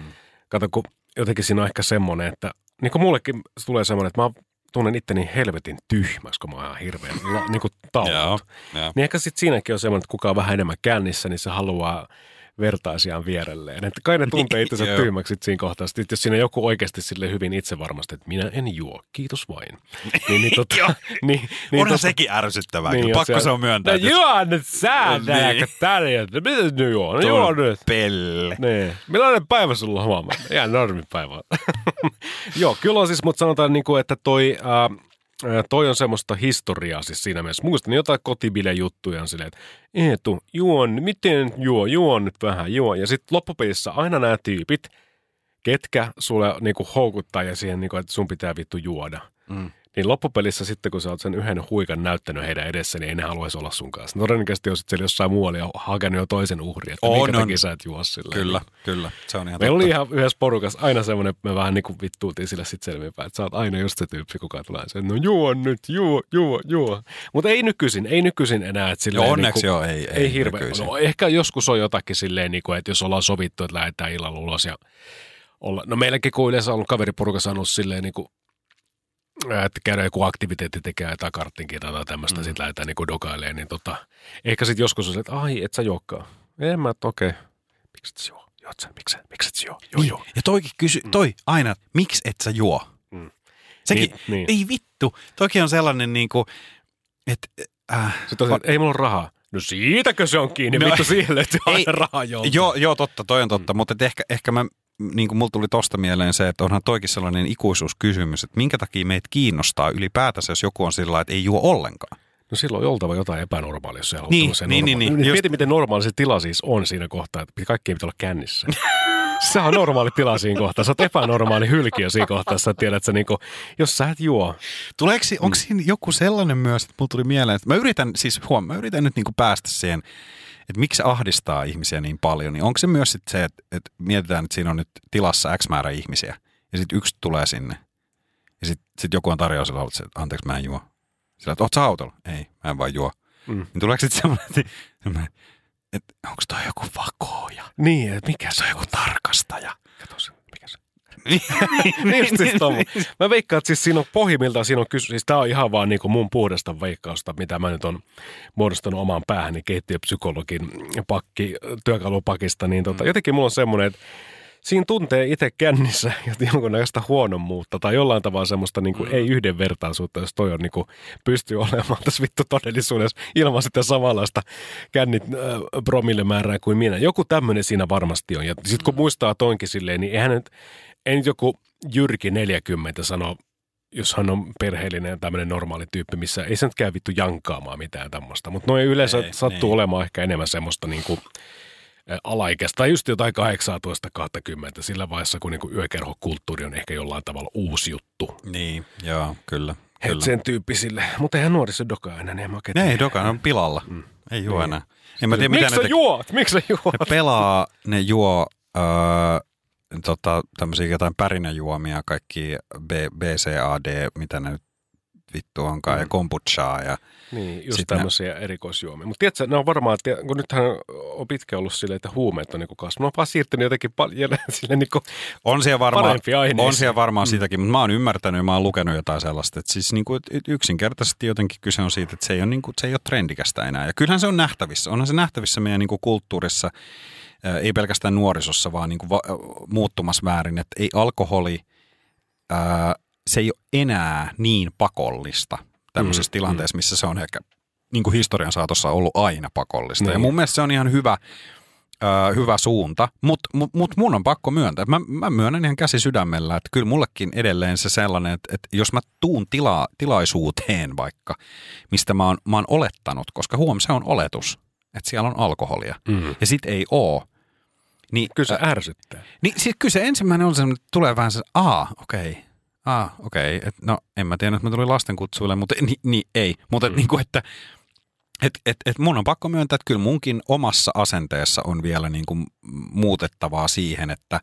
Kato, kun jotenkin siinä on ehkä semmoinen, että niin kuin mullekin tulee semmoinen, että mä tunnen itteni helvetin tyhmäksi, kun mä oon ihan hirveän la, niin kuin Joo, taullut. joo. Niin ehkä sitten siinäkin on semmoinen, että kuka on vähän enemmän kännissä, niin se haluaa vertaisiaan vierelleen. Että kai ne tuntee itsensä tyhmäksi siinä kohtaa. Sitten jos siinä joku oikeasti sille hyvin itse varmasti, että minä en juo, kiitos vain. Niin, niin, tota, niin, Niin, niin Onhan tota- sekin ärsyttävää. niin, Niin, Pakko se on myöntää. No juo nyt sä, Niin. nääkö tärjätä. Mitä nyt juo? No juo nyt. Pelle. Niin. Millainen päivä sulla on huomenna? Ihan normipäivä. Joo, kyllä on siis, mutta sanotaan, niin kuin, että toi, ää, toi on semmoista historiaa siis siinä mielessä. Muistan jotain kotibile-juttuja on silleen, että Eetu, juon, miten juo, juo nyt vähän, juo. Ja sitten loppupelissä aina nämä tyypit, ketkä sulle niin kuin houkuttaa ja siihen, niin kuin, että sun pitää vittu juoda. Mm. Niin loppupelissä sitten, kun sä oot sen yhden huikan näyttänyt heidän edessä, niin ei ne haluaisi olla sun kanssa. Todennäköisesti on sitten siellä jossain muualla ja hakenut jo toisen uhrin, että On, minkä on. takia sä et juo silleen. Kyllä, kyllä. Se on ihan Meillä totta. oli ihan yhdessä porukassa aina semmoinen, että me vähän niin kuin vittuultiin sille sitten selvinpäin, että sä oot aina just se tyyppi, kuka tulee se, no juo nyt, juo, juo, juo. Mutta ei nykyisin, ei nykyisin enää, että silleen Joo, onneksi niin joo, ei, ei, ei hirveä. nykyisin. No, ehkä joskus on jotakin silleen, niin kuin, että jos ollaan sovittu, että lähdetään illalla ulos ja olla, no meilläkin kun yleensä on ollut kaveriporukassa on ollut silleen niin kuin, että käydään joku aktiviteetti tekee jotain karttinkin tai tämmöistä, mm. sitten lähdetään niin dokailemaan, niin tota, ehkä sitten joskus on se, että ai, et sä juokkaa. En mä, että okei, miksi et sä juo? Juot sä, miksi, miksi et sä juo? Joo, Niin. joo. Ja toikin kysy, toi aina, miksi et sä juo? Mm. Sekin, Niin, niin. ei vittu. Toki on sellainen niinku, että äh, Sitten on, se, että ei mulla ole rahaa. No siitäkö se on kiinni? No, Vittu siihen löytyy ei, aina rahaa joltain. joo, joo, totta, toi on totta, mm. mutta ehkä, ehkä mä, niin kuin mulla tuli tosta mieleen se, että onhan toikin sellainen ikuisuuskysymys, että minkä takia meitä kiinnostaa ylipäätänsä, jos joku on sillä että ei juo ollenkaan. No silloin on oltava jotain epänormaalia, jos se haluaa Niin, tämmöisen niin, niin, normaalin. niin. Mieti, miten normaali se tila siis on siinä kohtaa, että kaikki pitää olla kännissä. se on normaali tila siinä kohtaa. Sä oot epänormaali hylkiö siinä kohtaa, sä tiedät, että sä niinku, jos sä et juo. Tuleeko, onko siinä joku sellainen myös, että mulla tuli mieleen, että mä yritän, siis huom, mä yritän nyt niinku päästä siihen, että miksi ahdistaa ihmisiä niin paljon, niin onko se myös sit se, että, että mietitään, että siinä on nyt tilassa X määrä ihmisiä, ja sitten yksi tulee sinne, ja sitten sit joku on tarjousilla ollut se, että anteeksi mä en juo. Sillä, että oot sä autolla? Ei, mä en vaan juo. Mm. Niin tuleeko sitten semmoinen, että, semmoinen, että onko toi joku vakooja? Niin, että mikä Se on joku tarkastaja. Kato se, mikä se Niin, niin just siis. Mä veikkaan, että siis siinä on pohjimmiltaan, siinä on kysy, siis tää on ihan vaan niinku mun puhdasta veikkausta, mitä mä nyt on muodostanut omaan päähäni keittiöpsykologin pakki, työkalupakista, niin tota, jotenkin mulla on semmoinen, että siinä tuntee itse kännissä jonkunnäköistä huonommuutta tai jollain tavalla semmoista niin kuin, mm. ei yhdenvertaisuutta, jos toi on niin kuin, pystyy olemaan tässä vittu todellisuudessa ilman sitä samanlaista kännit äh, promillemäärää kuin minä. Joku tämmöinen siinä varmasti on. Ja sitten kun muistaa toinkin silleen, niin eihän nyt, ei nyt joku Jyrki 40 sano, jos hän on perheellinen ja tämmöinen normaali tyyppi, missä ei se nyt käy vittu jankaamaan mitään tämmöistä. Mutta noin yleensä Ei, sattuu niin. olemaan ehkä enemmän semmoista niin kuin, alaikäistä, tai just jotain 18-20, sillä vaiheessa, kun niinku yökerhokulttuuri on ehkä jollain tavalla uusi juttu. niin joo, kyllä. Et kyllä. sen tyyppisille. Mutta eihän nuoriso dokaa enää, niin en Ne ei ne on pilalla. Mm. Ei juo Niin. enää. En mä tiedä, mitä Miksi ne sä te- juot? Miksi sä juot? Ne pelaa, ne juo öö, tota, tämmöisiä jotain pärinäjuomia, kaikki B, BCAD, mitä ne nyt vittu onkaan, mm. ja kombuchaa ja Niin, just tämmöisiä erikoisjuomia. Mutta tiedätkö, ne on varmaan, että kun nythän on pitkään ollut silleen, että huumeet on niinku kasvanut. On vaan siirtynyt jotenkin paljon sille niinku, on siellä varmaan, on siellä varmaan mm. sitäkin, mutta mä oon ymmärtänyt ja mä oon lukenut jotain sellaista, että siis niin kuin, yksinkertaisesti jotenkin kyse on siitä, että se ei ole, niin kuin, se ei ole trendikästä enää. Ja kyllähän se on nähtävissä, onhan se nähtävissä meidän niin kuin kulttuurissa, ää, ei pelkästään nuorisossa, vaan niin kuin va- muuttumassa väärin, että ei alkoholi, ää, se ei ole enää niin pakollista tämmöisessä Mm, mm, tilanteessa, missä se on ehkä niin kuin historian saatossa ollut aina pakollista. Niin. Ja mun mielestä se on ihan hyvä, ö, hyvä suunta, mutta mut, mut mun on pakko myöntää, mä, mä myönnän ihan käsi sydämellä, että kyllä mullekin edelleen se sellainen, että, että jos mä tuun tila, tilaisuuteen vaikka, mistä mä oon, mä oon olettanut, koska huom, se on oletus, että siellä on alkoholia, mm. ja sit ei oo, niin, kyllä se ärsyttää. niin sit kyllä se ensimmäinen on semmoinen, että tulee vähän se, aa, okei, okay. Aa, okei, okay. no en mä tiedä, että mä tulin lastenkutsuille, mutta ni, niin ei, mutta mm. niin kuin, että et, et, et mun on pakko myöntää, että kyllä munkin omassa asenteessa on vielä niin kuin muutettavaa siihen, että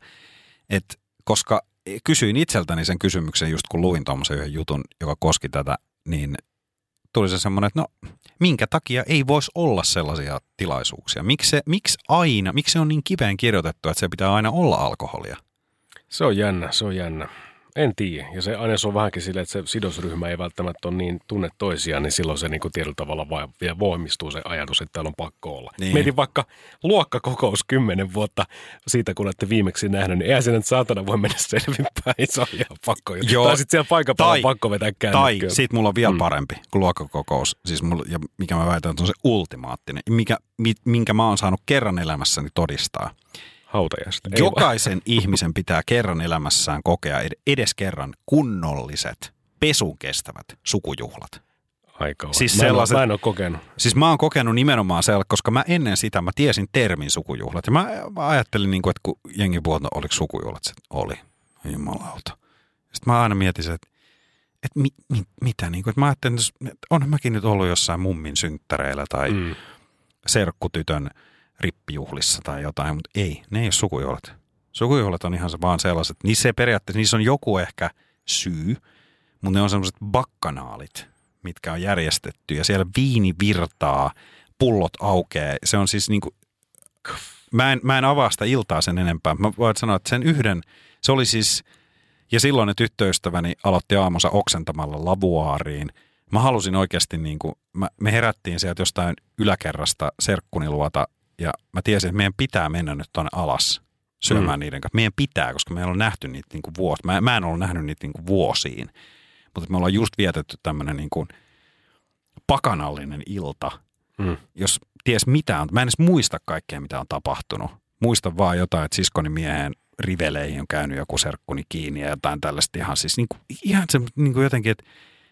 et, koska kysyin itseltäni sen kysymyksen just kun luin tuommoisen yhden jutun, joka koski tätä, niin tuli se semmoinen, että no minkä takia ei voisi olla sellaisia tilaisuuksia? Miksi, se, miksi aina, miksi se on niin kiveen kirjoitettu, että se pitää aina olla alkoholia? Se on jännä, se on jännä. En tiedä. Ja se aina se on vähänkin silleen, että se sidosryhmä ei välttämättä ole niin tunne toisiaan, niin silloin se niin kuin tietyllä tavalla vai, vielä voimistuu se ajatus, että täällä on pakko olla. Niin. Mietin vaikka luokkakokous kymmenen vuotta siitä, kun olette viimeksi nähnyt, niin eihän nyt saatana voi mennä selvinpäin. Se on ihan pakko. Joo. Tai sitten siellä paikan Tai- on pakko vetää Tai käännykköä. sit mulla on vielä parempi kuin luokkakokous, siis mulla, ja mikä mä väitän, että on se ultimaattinen, mikä, mi, minkä mä oon saanut kerran elämässäni todistaa. Hautajasta. Ei vaan. Jokaisen ihmisen pitää kerran elämässään kokea ed- edes kerran kunnolliset, pesun kestävät sukujuhlat. Aika on. Siis mä, en ole, mä en ole kokenut. Siis mä oon kokenut nimenomaan sellaista, koska mä ennen sitä mä tiesin termin sukujuhlat. Ja mä, mä ajattelin, niin kuin, että kun jengi että no, oliko sukujuhlat, se oli. Jumalauta. Sitten mä aina mietin että, että mi, mi, mitä, niin kuin, että mä ajattelin, että onhan mäkin nyt ollut jossain mummin synttäreillä tai. Mm. serkkutytön rippijuhlissa tai jotain, mutta ei, ne ei ole sukujuhlat. Sukujuhlat on ihan vaan sellaiset, niissä ei periaatteessa, niissä on joku ehkä syy, mutta ne on sellaiset bakkanaalit, mitkä on järjestetty ja siellä viini virtaa, pullot aukeaa. Se on siis niinku, mä en, mä en avaa sitä iltaa sen enempää. Mä voin sanoa, että sen yhden, se oli siis, ja silloin ne tyttöystäväni aloitti aamunsa oksentamalla lavuaariin. Mä halusin oikeasti, niin kuin, mä, me herättiin sieltä jostain yläkerrasta serkkuniluota ja mä tiesin, että meidän pitää mennä nyt tuonne alas syömään mm. niiden kanssa. Meidän pitää, koska me on nähty niitä niin kuin vuosi. Mä, mä en ollut nähnyt niitä niin kuin vuosiin, mutta me ollaan just vietetty tämmöinen niin kuin pakanallinen ilta, Mm. jos ties mitä on. Mä en edes muista kaikkea, mitä on tapahtunut. Muistan vaan jotain, että siskoni miehen riveleihin on käynyt joku serkkuni kiinni ja jotain tällaista ihan siis niin kuin, ihan se, niin kuin jotenkin, että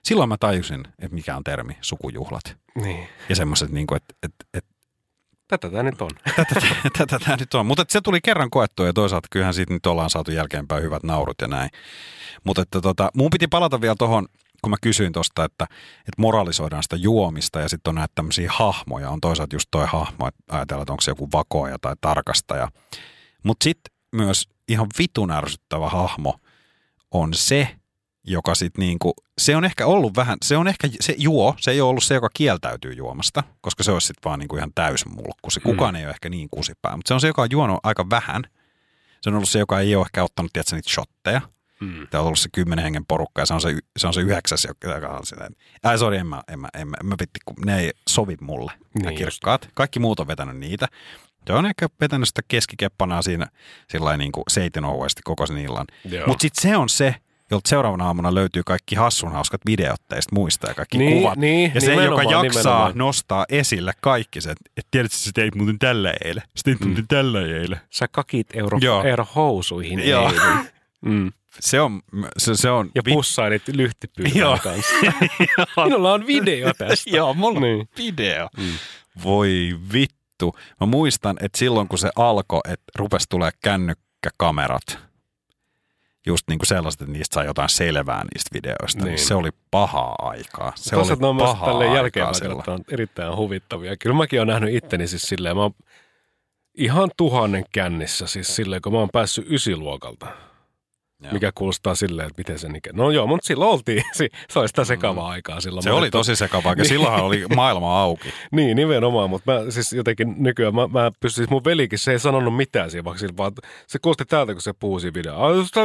silloin mä tajusin, että mikä on termi sukujuhlat. Niin. Ja semmoiset, niin kuin, että, että, että Tätä tämä nyt on. tätä, tätä tämä nyt on. Mutta se tuli kerran koettua ja toisaalta kyllähän siitä nyt ollaan saatu jälkeenpäin hyvät naurut ja näin. Mutta tota, mun piti palata vielä tuohon, kun mä kysyin tuosta, että, että moralisoidaan sitä juomista ja sitten on näitä tämmöisiä hahmoja. On toisaalta just toi hahmo, että ajatellaan, että onko se joku vakoja tai tarkastaja. Mutta sitten myös ihan vitun ärsyttävä hahmo on se, joka sitten niinku, se on ehkä ollut vähän, se on ehkä, se juo, se ei ole ollut se, joka kieltäytyy juomasta, koska se olisi sitten vaan niinku ihan täysmulkku. Se kukaan ei ole ehkä niin kusipää, mutta se on se, joka on juonut aika vähän. Se on ollut se, joka ei ole ehkä ottanut, tiedätkö, niitä shotteja. Mm. Tämä on ollut se kymmenen hengen porukka ja se on se, se, on se yhdeksäs, joka on sitä. Ai sori, en mä, en mä, en mä, en mä vitti, kun ne ei sovi mulle, niin Niin kirkkaat. Kaikki muut on vetänyt niitä. Se on ehkä vetänyt sitä keskikeppanaa siinä sillä niin kuin seitinouuesti koko sen illan. Mutta sitten se on se, jolta seuraavana aamuna löytyy kaikki hassun hauskat videot teistä muista ja kaikki Niin, kuvat. niin, ja se, joka jaksaa nimenomaan. nostaa esille kaikki se, että et tiedätkö, sä teit muuten tällä eilen. Sä teit muuten tällä eilen. Sä kakit euro, Joo. euro housuihin Joo. eilen. Mm. Se on, se, se on Ja vi- pussailit Joo. lyhtipyyrän kanssa. Minulla on video tästä. Joo, mulla on Niin. video. Voi vittu. Mä muistan, että silloin kun se alkoi, että rupesi tulee kännykkäkamerat, just niin kuin sellaiset, että niistä sai jotain selvää niistä videoista, niin, se oli pahaa aikaa. Se ne oli on myös pahaa aikaa jälkeenpäin silloin. katsotaan erittäin huvittavia. Kyllä mäkin olen nähnyt itteni siis silleen, mä oon ihan tuhannen kännissä siis silleen, kun mä oon päässyt ysiluokalta. Joo. Mikä kuulostaa silleen, että miten sen ikä... No joo, mutta silloin oltiin. Se oli sitä sekavaa aikaa silloin. Mm. Se oli olin tosi sekavaa, ja Niin. silloinhan oli maailma auki. Niin, nimenomaan, mutta mä siis jotenkin nykyään, mä, mä pystyn, siis mun velikin, se ei sanonut mitään siinä, vaikka sillä vaan, se kuulosti täältä, kun se puhuu siinä videossa.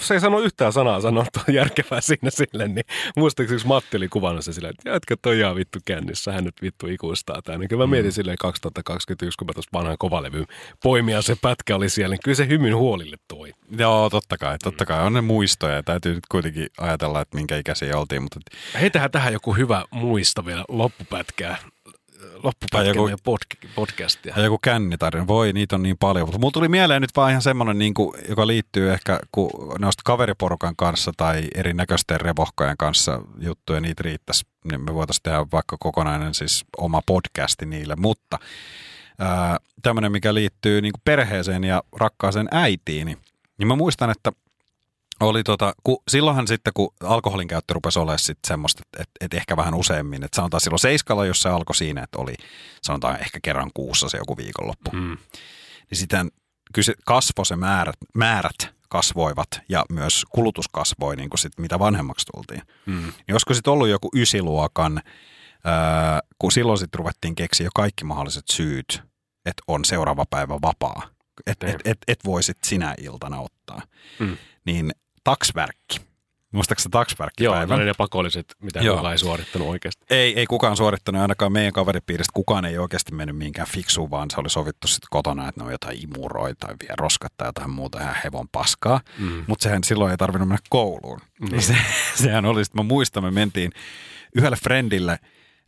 Se ei sano yhtään sanaa sanottua järkevää siinä sille, niin muistaakseni Matti oli kuvannut se silleen, että jätkä toi ihan vittu kännissä, hän nyt vittu ikuistaa tää. Niin kyllä mä mietin silleen 2021, kun mä tuossa vanhan kovalevyn poimia se pätkä oli siellä, niin kyllä se hymyn huolille toi. Joo, totta kai, totta kai. On ne muistoja ja täytyy nyt kuitenkin ajatella, että minkä ikäisiä oltiin. Mutta Heitähän tähän joku hyvä muisto vielä loppupätkää, loppupätkää joku- meidän pod- podcastia. Ja joku kännitarina, voi niitä on niin paljon. Mutta mulla tuli mieleen nyt vaan ihan semmoinen, niin kuin, joka liittyy ehkä, kun noista kaveriporukan kanssa tai erinäköisten revohkojen kanssa juttuja, niitä riittäisi. Niin me voitaisiin tehdä vaikka kokonainen siis oma podcasti niille. Mutta tämmöinen, mikä liittyy niin perheeseen ja rakkaaseen äitiin, niin, niin mä muistan, että oli tota, kun, silloinhan sitten, kun alkoholin käyttö rupesi olemaan sitten semmoista, että, että, että ehkä vähän useammin, että sanotaan silloin seiskalla, jos se alkoi siinä, että oli sanotaan ehkä kerran kuussa se joku viikonloppu, Mm. niin sitten kyllä se kasvoi se määrät, määrät kasvoivat ja myös kulutus kasvoi, niin kuin sit, mitä vanhemmaksi tultiin. Mm. Niin olisiko sitten ollut joku ysiluokan, ää, kun silloin sitten ruvettiin keksiä jo kaikki mahdolliset syyt, että on seuraava päivä vapaa, että et, et, et voisit sinä iltana ottaa. Mm. Niin taksvärkki. Muistaakseni se Joo, taksvärkkipäivän? ne ne pakolliset, mitä Joo. kukaan ei suorittanut oikeasti. Ei, ei kukaan suorittanut, ainakaan meidän kaveripiiristä kukaan ei oikeasti mennyt mihinkään fiksuun, vaan se oli sovittu sitten kotona, että ne on jotain imuroita tai vie roskat tai jotain muuta ihan hevon paskaa. Mm. Mutta sehän silloin ei tarvinnut mennä kouluun. Mm. Niin se, sehän oli, sitten mä muistan, me mentiin yhdelle friendille,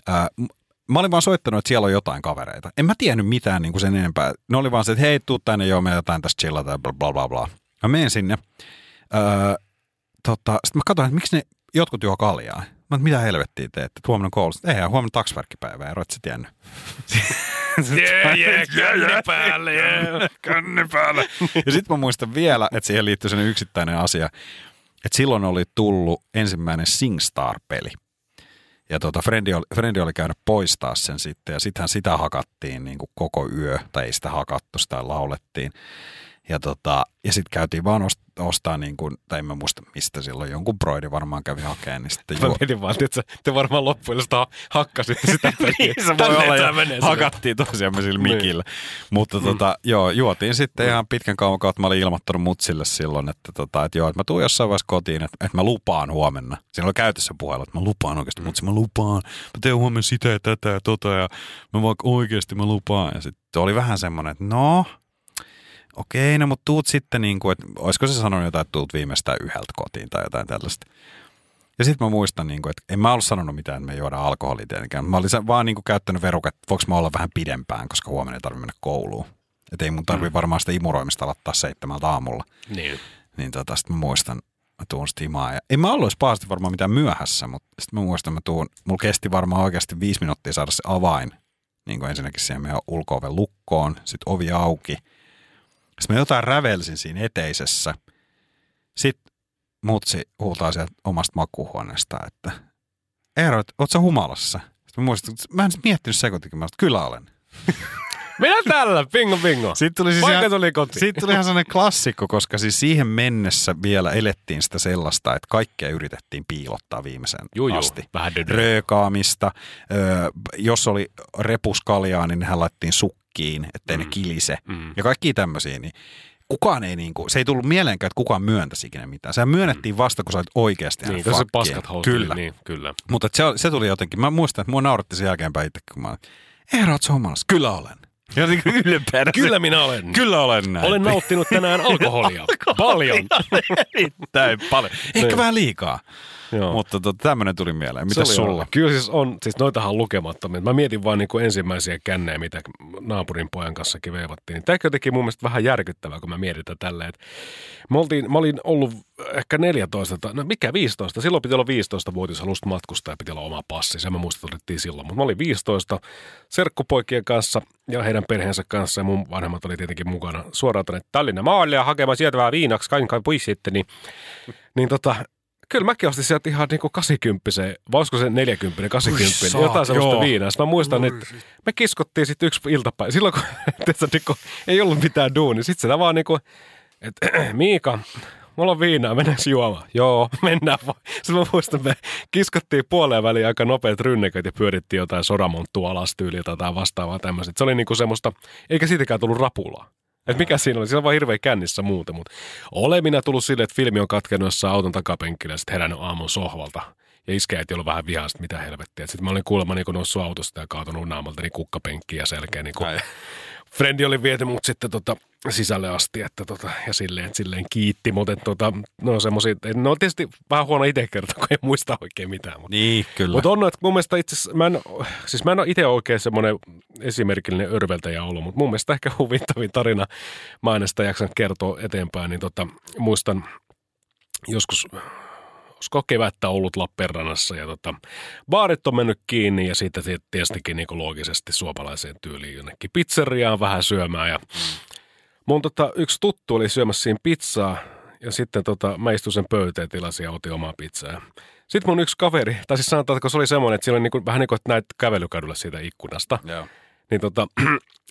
ää, m- Mä olin vaan soittanut, että siellä on jotain kavereita. En mä tiennyt mitään niin kuin sen enempää. Ne oli vaan se, että hei, tuu tänne, joo, me jotain tässä chillata ja bla bla bla. bla. Mä menen sinne. Öö, tota, sitten mä katsoin, että miksi ne jotkut juo kaljaa. Mä mitä helvettiä teette, että huomenna koulussa. Eihän, huomenna taksverkkipäivä, ja sä tiennyt. Jee, jee, päälle, jee. Känni päälle. ja sitten mä muistan vielä, että siihen liittyy sellainen yksittäinen asia, että silloin oli tullut ensimmäinen SingStar-peli. Ja tota, Frendi, oli, Frendi oli käynyt poistaa sen sitten, ja sittenhän sitä hakattiin niin kuin koko yö, tai ei sitä hakattu, sitä laulettiin. Ja, tota, ja sitten käytiin vaan ost, ostaa, niin kuin, tai en mä muista mistä silloin, jonkun broidi varmaan kävi hakemaan, niin sitten Mä juo, mietin vaan, että te varmaan loppujen sitä hakkasitte sitä peliä. niin se voi olla, ja menee hakattiin tosiaan sillä Niin. mikillä. Mutta tota, joo, juotiin sitten ihan pitkän kauan kautta. Mä olin ilmoittanut mutsille silloin, että, tota, että joo, että mä tuun jossain vaiheessa kotiin, että, että mä lupaan huomenna. Siinä oli käytössä puhelu, että mä lupaan oikeasti, mutsi, mä lupaan. Mä teen huomenna sitä ja tätä ja tota ja mä vaikka oikeasti mä lupaan. Ja sitten oli vähän semmoinen, että no, okei, no mutta tuut sitten niin kuin, että olisiko se sanonut jotain, että tuut viimeistään yhdeltä kotiin tai jotain tällaista. Ja sitten mä muistan, niin kuin, että en mä ollut sanonut mitään, että me juodaan alkoholia tietenkään. Mä olin vaan niin kuin käyttänyt verukat, että voiko mä olla vähän pidempään, koska huomenna ei tarvitse mennä kouluun. Että ei mun tarvitse varmaan sitä imuroimista aloittaa seitsemältä aamulla. Niin. Niin tota, sitten mä muistan, mä tuun sitten. Ja en mä ollut edes pahasti varmaan mitään myöhässä, mutta sitten mä muistan, mä tuun, mulla kesti varmaan oikeasti viisi minuuttia saada se avain. Niin kuin ensinnäkin siihen meidän ulko lukkoon, sitten ovi auki. Sitten mä jotain rävelsin siinä eteisessä. Sitten mutsi huutaa sieltä omasta makuuhuoneesta, että Eero, et oot sä humalassa? Sitten mä muistan, että mä en miettinyt sekuntikin, mä sanoin, että kyllä olen. Minä tällä, bingo bingo. Sitten tuli siis Vaikka ihan- tuli kotiin. Siitä tuli ihan sellainen klassikko, koska siis siihen mennessä vielä elettiin sitä sellaista, että kaikkea yritettiin piilottaa viimeisen Juu, juu. asti. Vähän dödö. Röökaamista, öö, jos oli repuskaljaa, niin nehän laittiin sukkiin, ettei mm. ne kilise. Mm. Ja kaikki tämmöisiä, niin kukaan ei niinku, se ei tullut mieleenkään, että kukaan myöntäisi ikinä mitään. Sehän myönnettiin vasta, kun sä olit oikeasti Niin, fucking. paskat housut. Kyllä. Niin, kyllä. Mutta se, se, tuli jotenkin, mä muistan, että mua nauratti sen jälkeenpäin itse, kun mä olin, Eero, oot? Kyllä olen. Jotenkin ylpeänä. Kyllä minä olen. Kyllä olen näin. Olen nauttinut tänään alkoholia. Paljon. Erittäin paljon. Ehkä Niin. vähän liikaa. Joo. Mutta tota, tämmöinen tuli mieleen. Mitä oli sulla? olla. Kyllä siis on, siis noitahan on lukemattomia. Mä mietin vaan niin kuin ensimmäisiä kännejä, mitä naapurin pojan kanssa veivattiin. Niin Tämä jotenkin mun mielestä vähän järkyttävää, kun mä mietin tätä tälleen. että Me oltiin, mä olin ollut ehkä 14, tai no mikä 15. Silloin piti olla 15 vuotias, jos halusit matkustaa ja piti olla oma passi. Se mä muistan, että otettiin silloin. Mutta mä olin 15 serkkupoikien kanssa ja heidän perheensä kanssa ja mun vanhemmat oli tietenkin mukana suoraan tänne Tallinnan maalle ja hakemaan sieltä vähän viinaksi kaiken kai sitten. Niin, niin tota, Kyllä mäkin ostin sieltä ihan niinku 80 vai olisiko se 40, 80, saat, jotain sellaista joo. viinaa. Sitten mä muistan, että me kiskottiin sitten yksi iltapäivä. Silloin kun tiedätkö, niinku, ei ollut mitään duunia, sitten sitä vaan niinku, että Miika, mulla on viinaa, mennäänkö juomaan? Joo, mennään vaan. Sitten mä muistan, me kiskottiin puoleen väliin aika nopeat rynneköt ja pyörittiin jotain sodamonttua alas tyyliä tai jotain vastaavaa tämmöistä. Se oli niinku semmoista, eikä siitäkään tullut rapulaa. Et mikä siinä oli? Siinä on vaan hirveä kännissä muuten, mutta olen minä tullut sille, että filmi on katkenut jossain auton takapenkillä ja sitten herännyt aamun sohvalta. Ja iskeäiti ollut vähän vihaa, mitä helvettiä. Sitten mä olin kuulemma niin noussut autosta ja kaatunut naamalta niin kukkapenkkiin ja selkeä. Niin. Frendi oli viety mut sitten tota, sisälle asti, että tota, ja silleen, silleen kiitti, mutta että tota, no semmosia, no tietysti vähän huono itse kertoa, kun ei muista oikein mitään. Mutta Niin, kyllä. mutta on, että mun mielestä itse asiassa, mä en, siis mä en ole itse oikein semmoinen esimerkillinen örveltäjä ollut, mutta mun mielestä ehkä huvittavin tarina, mä aina sitä jaksan kertoa eteenpäin, niin tota, muistan joskus, olisiko kevättä ollut Lappeenrannassa ja tota, baarit on mennyt kiinni ja sitten sit tietystikin niin loogisesti suomalaiseen tyyliin jonnekin pizzeriaan vähän syömään ja mun tota, yksi tuttu oli syömässä siinä pizzaa ja sitten tota, mä istuin sen pöyteen tilasin ja otin omaa pizzaa. Sitten mun yksi kaveri, tai siis sanotaan, että se oli semmoinen, että siinä oli niinku, vähän niin kuin, että näet kävelykadulla siitä ikkunasta, Joo. Niin tota,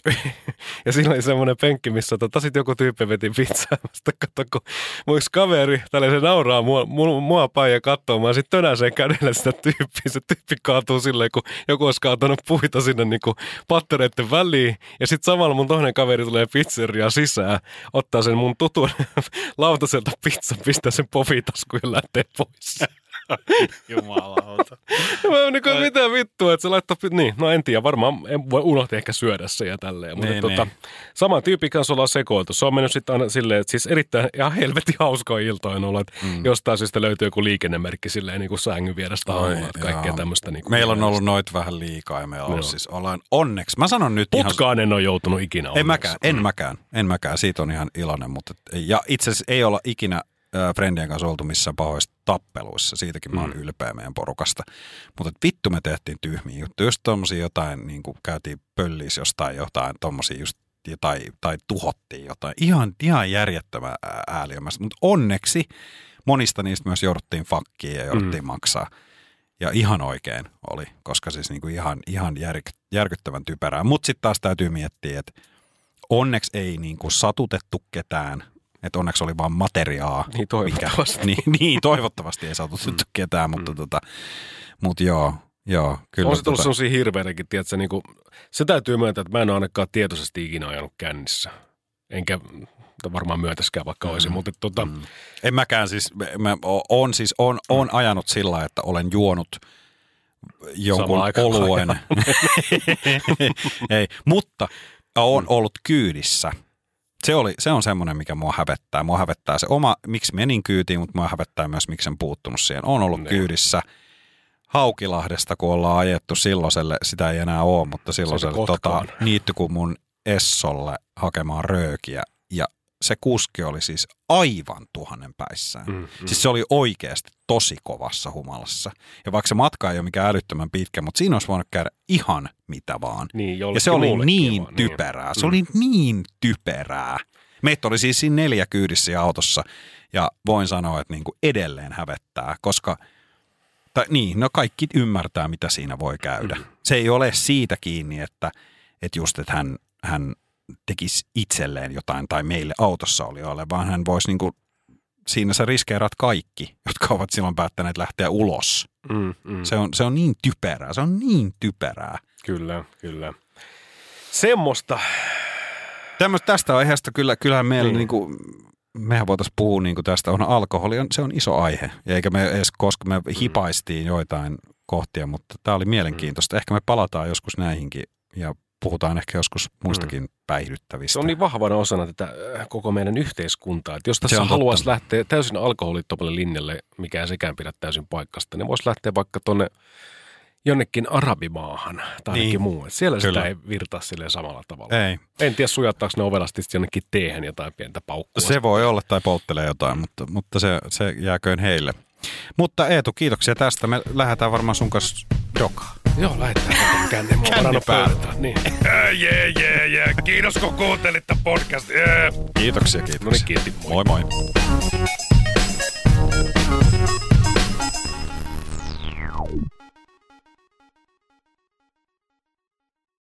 ja siinä oli semmoinen penkki, missä tota, sit joku tyyppi veti pizzaa. Sitten kato, kun mun kaveri, tällä se nauraa mua, mua, mua päin ja katsoo. Mä sit tönäseen kädellä sitä tyyppiä. Se tyyppi kaatuu silleen, kun joku olisi kaatanut puita sinne niin kuin pattereiden väliin. Ja sitten samalla mun toinen kaveri tulee pizzeria sisään, ottaa sen mun tutun lautaselta pizzan, pistää sen pofitaskuun ja lähtee pois. Jumalauta. Mä niin kuin, mitä vittua, että se laittoi, niin, no en tiedä, varmaan en voi unohti ehkä syödä se ja tälleen. Mutta Niin, tota, niin. sama tyyppi kanssa ollaan sekoiltu. Se on mennyt sitten aina silleen, että siis erittäin ihan helvetin hauskoja iltoja on ollut, että mm. jostain syystä löytyy joku liikennemerkki silleen niin kuin sängyn vierestä aamulla, että kaikkea tämmöistä. Niin Meillä on ollut noita vähän liikaa ja meillä on ollut siis ollaan onneksi. Mä sanon nyt ihan... Putkaan en ole joutunut ikinä En onneksi. mäkään, en mäkään, en mäkään. Siitä on ihan iloinen, mutta ja itse asiassa ei olla ikinä Friendien kanssa oltu missään pahoissa tappeluissa. Siitäkin mä oon Mm. ylpeä meidän porukasta. Mutta vittu me tehtiin tyhmiä juttuja. Just tommosia jotain, niin kuin käytiin pölliis jostain jotain, tommosia just tai, tai tuhottiin jotain. Ihan, ihan järjettömän ää- ääliömästä. Mutta onneksi monista niistä myös jouduttiin fakkiin ja jouduttiin mm. maksaa. Ja ihan oikein oli, koska siis niinku ihan, ihan järk, järkyttävän typerää. Mutta sitten taas täytyy miettiä, että onneksi ei niinku satutettu ketään. Että onneksi oli vaan materiaa. Niin toivottavasti. niin, niin, toivottavasti ei satutettu ketään, mutta tota, mut joo, joo, kyllä. On se tullut tota, sellaisia hirveitäkin, tiedätkö, niin kuin, se täytyy myöntää, että mä en ole ainakaan tietoisesti ikinä ajanut kännissä. Enkä varmaan myöntäskään, vaikka olisi, mutta tota, mm. En mäkään siis, mä on siis, on, on ajanut sillä että olen juonut jonkun oluen. Ei, mutta on ollut kyydissä. Se, oli, se on semmoinen, mikä mua hävettää. Mua hävettää se oma, miksi menin kyytiin, mutta mua hävettää myös, miksi en puuttunut siihen. On ollut Niin. kyydissä Haukilahdesta, kun ollaan ajettu silloiselle, sitä ei enää ole, mutta silloiselle tota, Kotkaan. niitty kuin mun Essolle hakemaan röökiä. Ja se kuski oli siis aivan tuhannen päissään. Mm, Mm. Siis se oli oikeasti tosi kovassa humalassa. Ja vaikka se matka ei ole mikään älyttömän pitkä, mutta siinä olisi voinut käydä ihan mitä vaan. niin, Ja se oli niin vaan, typerää. Se Mm. oli niin typerää. Meitä oli siis siinä neljä kyydissä autossa ja voin sanoa, että niin kuin edelleen hävettää, koska tai niin, no kaikki ymmärtää, mitä siinä voi käydä. Mm. Se ei ole siitä kiinni, että, että just, että hän, hän tekisi itselleen jotain tai meille autossa olijoille, vaan hän voisi niin kuin, siinä sä riskeerat kaikki, jotka ovat silloin päättäneet lähteä ulos. Mm, mm. Se on, se on niin typerää, se on niin typerää. Kyllä, kyllä. Semmoista. Tämmöstä, tästä aiheesta kyllä, kyllähän meillä Niin. niin. mehän voitaisiin puhua niinku tästä, on alkoholi, on, se on iso aihe. Ja eikä me edes, koska me hipaistiin joitain kohtia, mutta tämä oli mielenkiintoista. Ehkä me palataan joskus näihinkin ja puhutaan ehkä joskus muistakin päihdyttävistä. Se on niin vahvana osana tätä äh, koko meidän yhteiskuntaa, että jos tässä haluaisi totta. lähteä täysin alkoholittomalle linjalle, mikä ei sekään pidä täysin paikkasta, niin voisi lähteä vaikka tuonne jonnekin arabimaahan tai Niin. niin. muu. Et Siellä Kyllä. sitä ei virtaa silleen samalla tavalla. Ei, En tiedä, sujattaako ne ovelasti jonnekin teehen jotain pientä paukkua. se voi olla tai polttelee jotain, mutta, mutta se, se jääköön heille. Mutta Eetu, kiitoksia tästä. Me lähdetään varmaan sun kanssa dokaan. Joo, lähdetään känne. Mä oon päälle. pöytää. Niin. Jee, jee, jee. Kiitos kun kuuntelit tämän podcast. Jee. Kiitoksia, No niin, kiitoksia. kiitti. moi moi.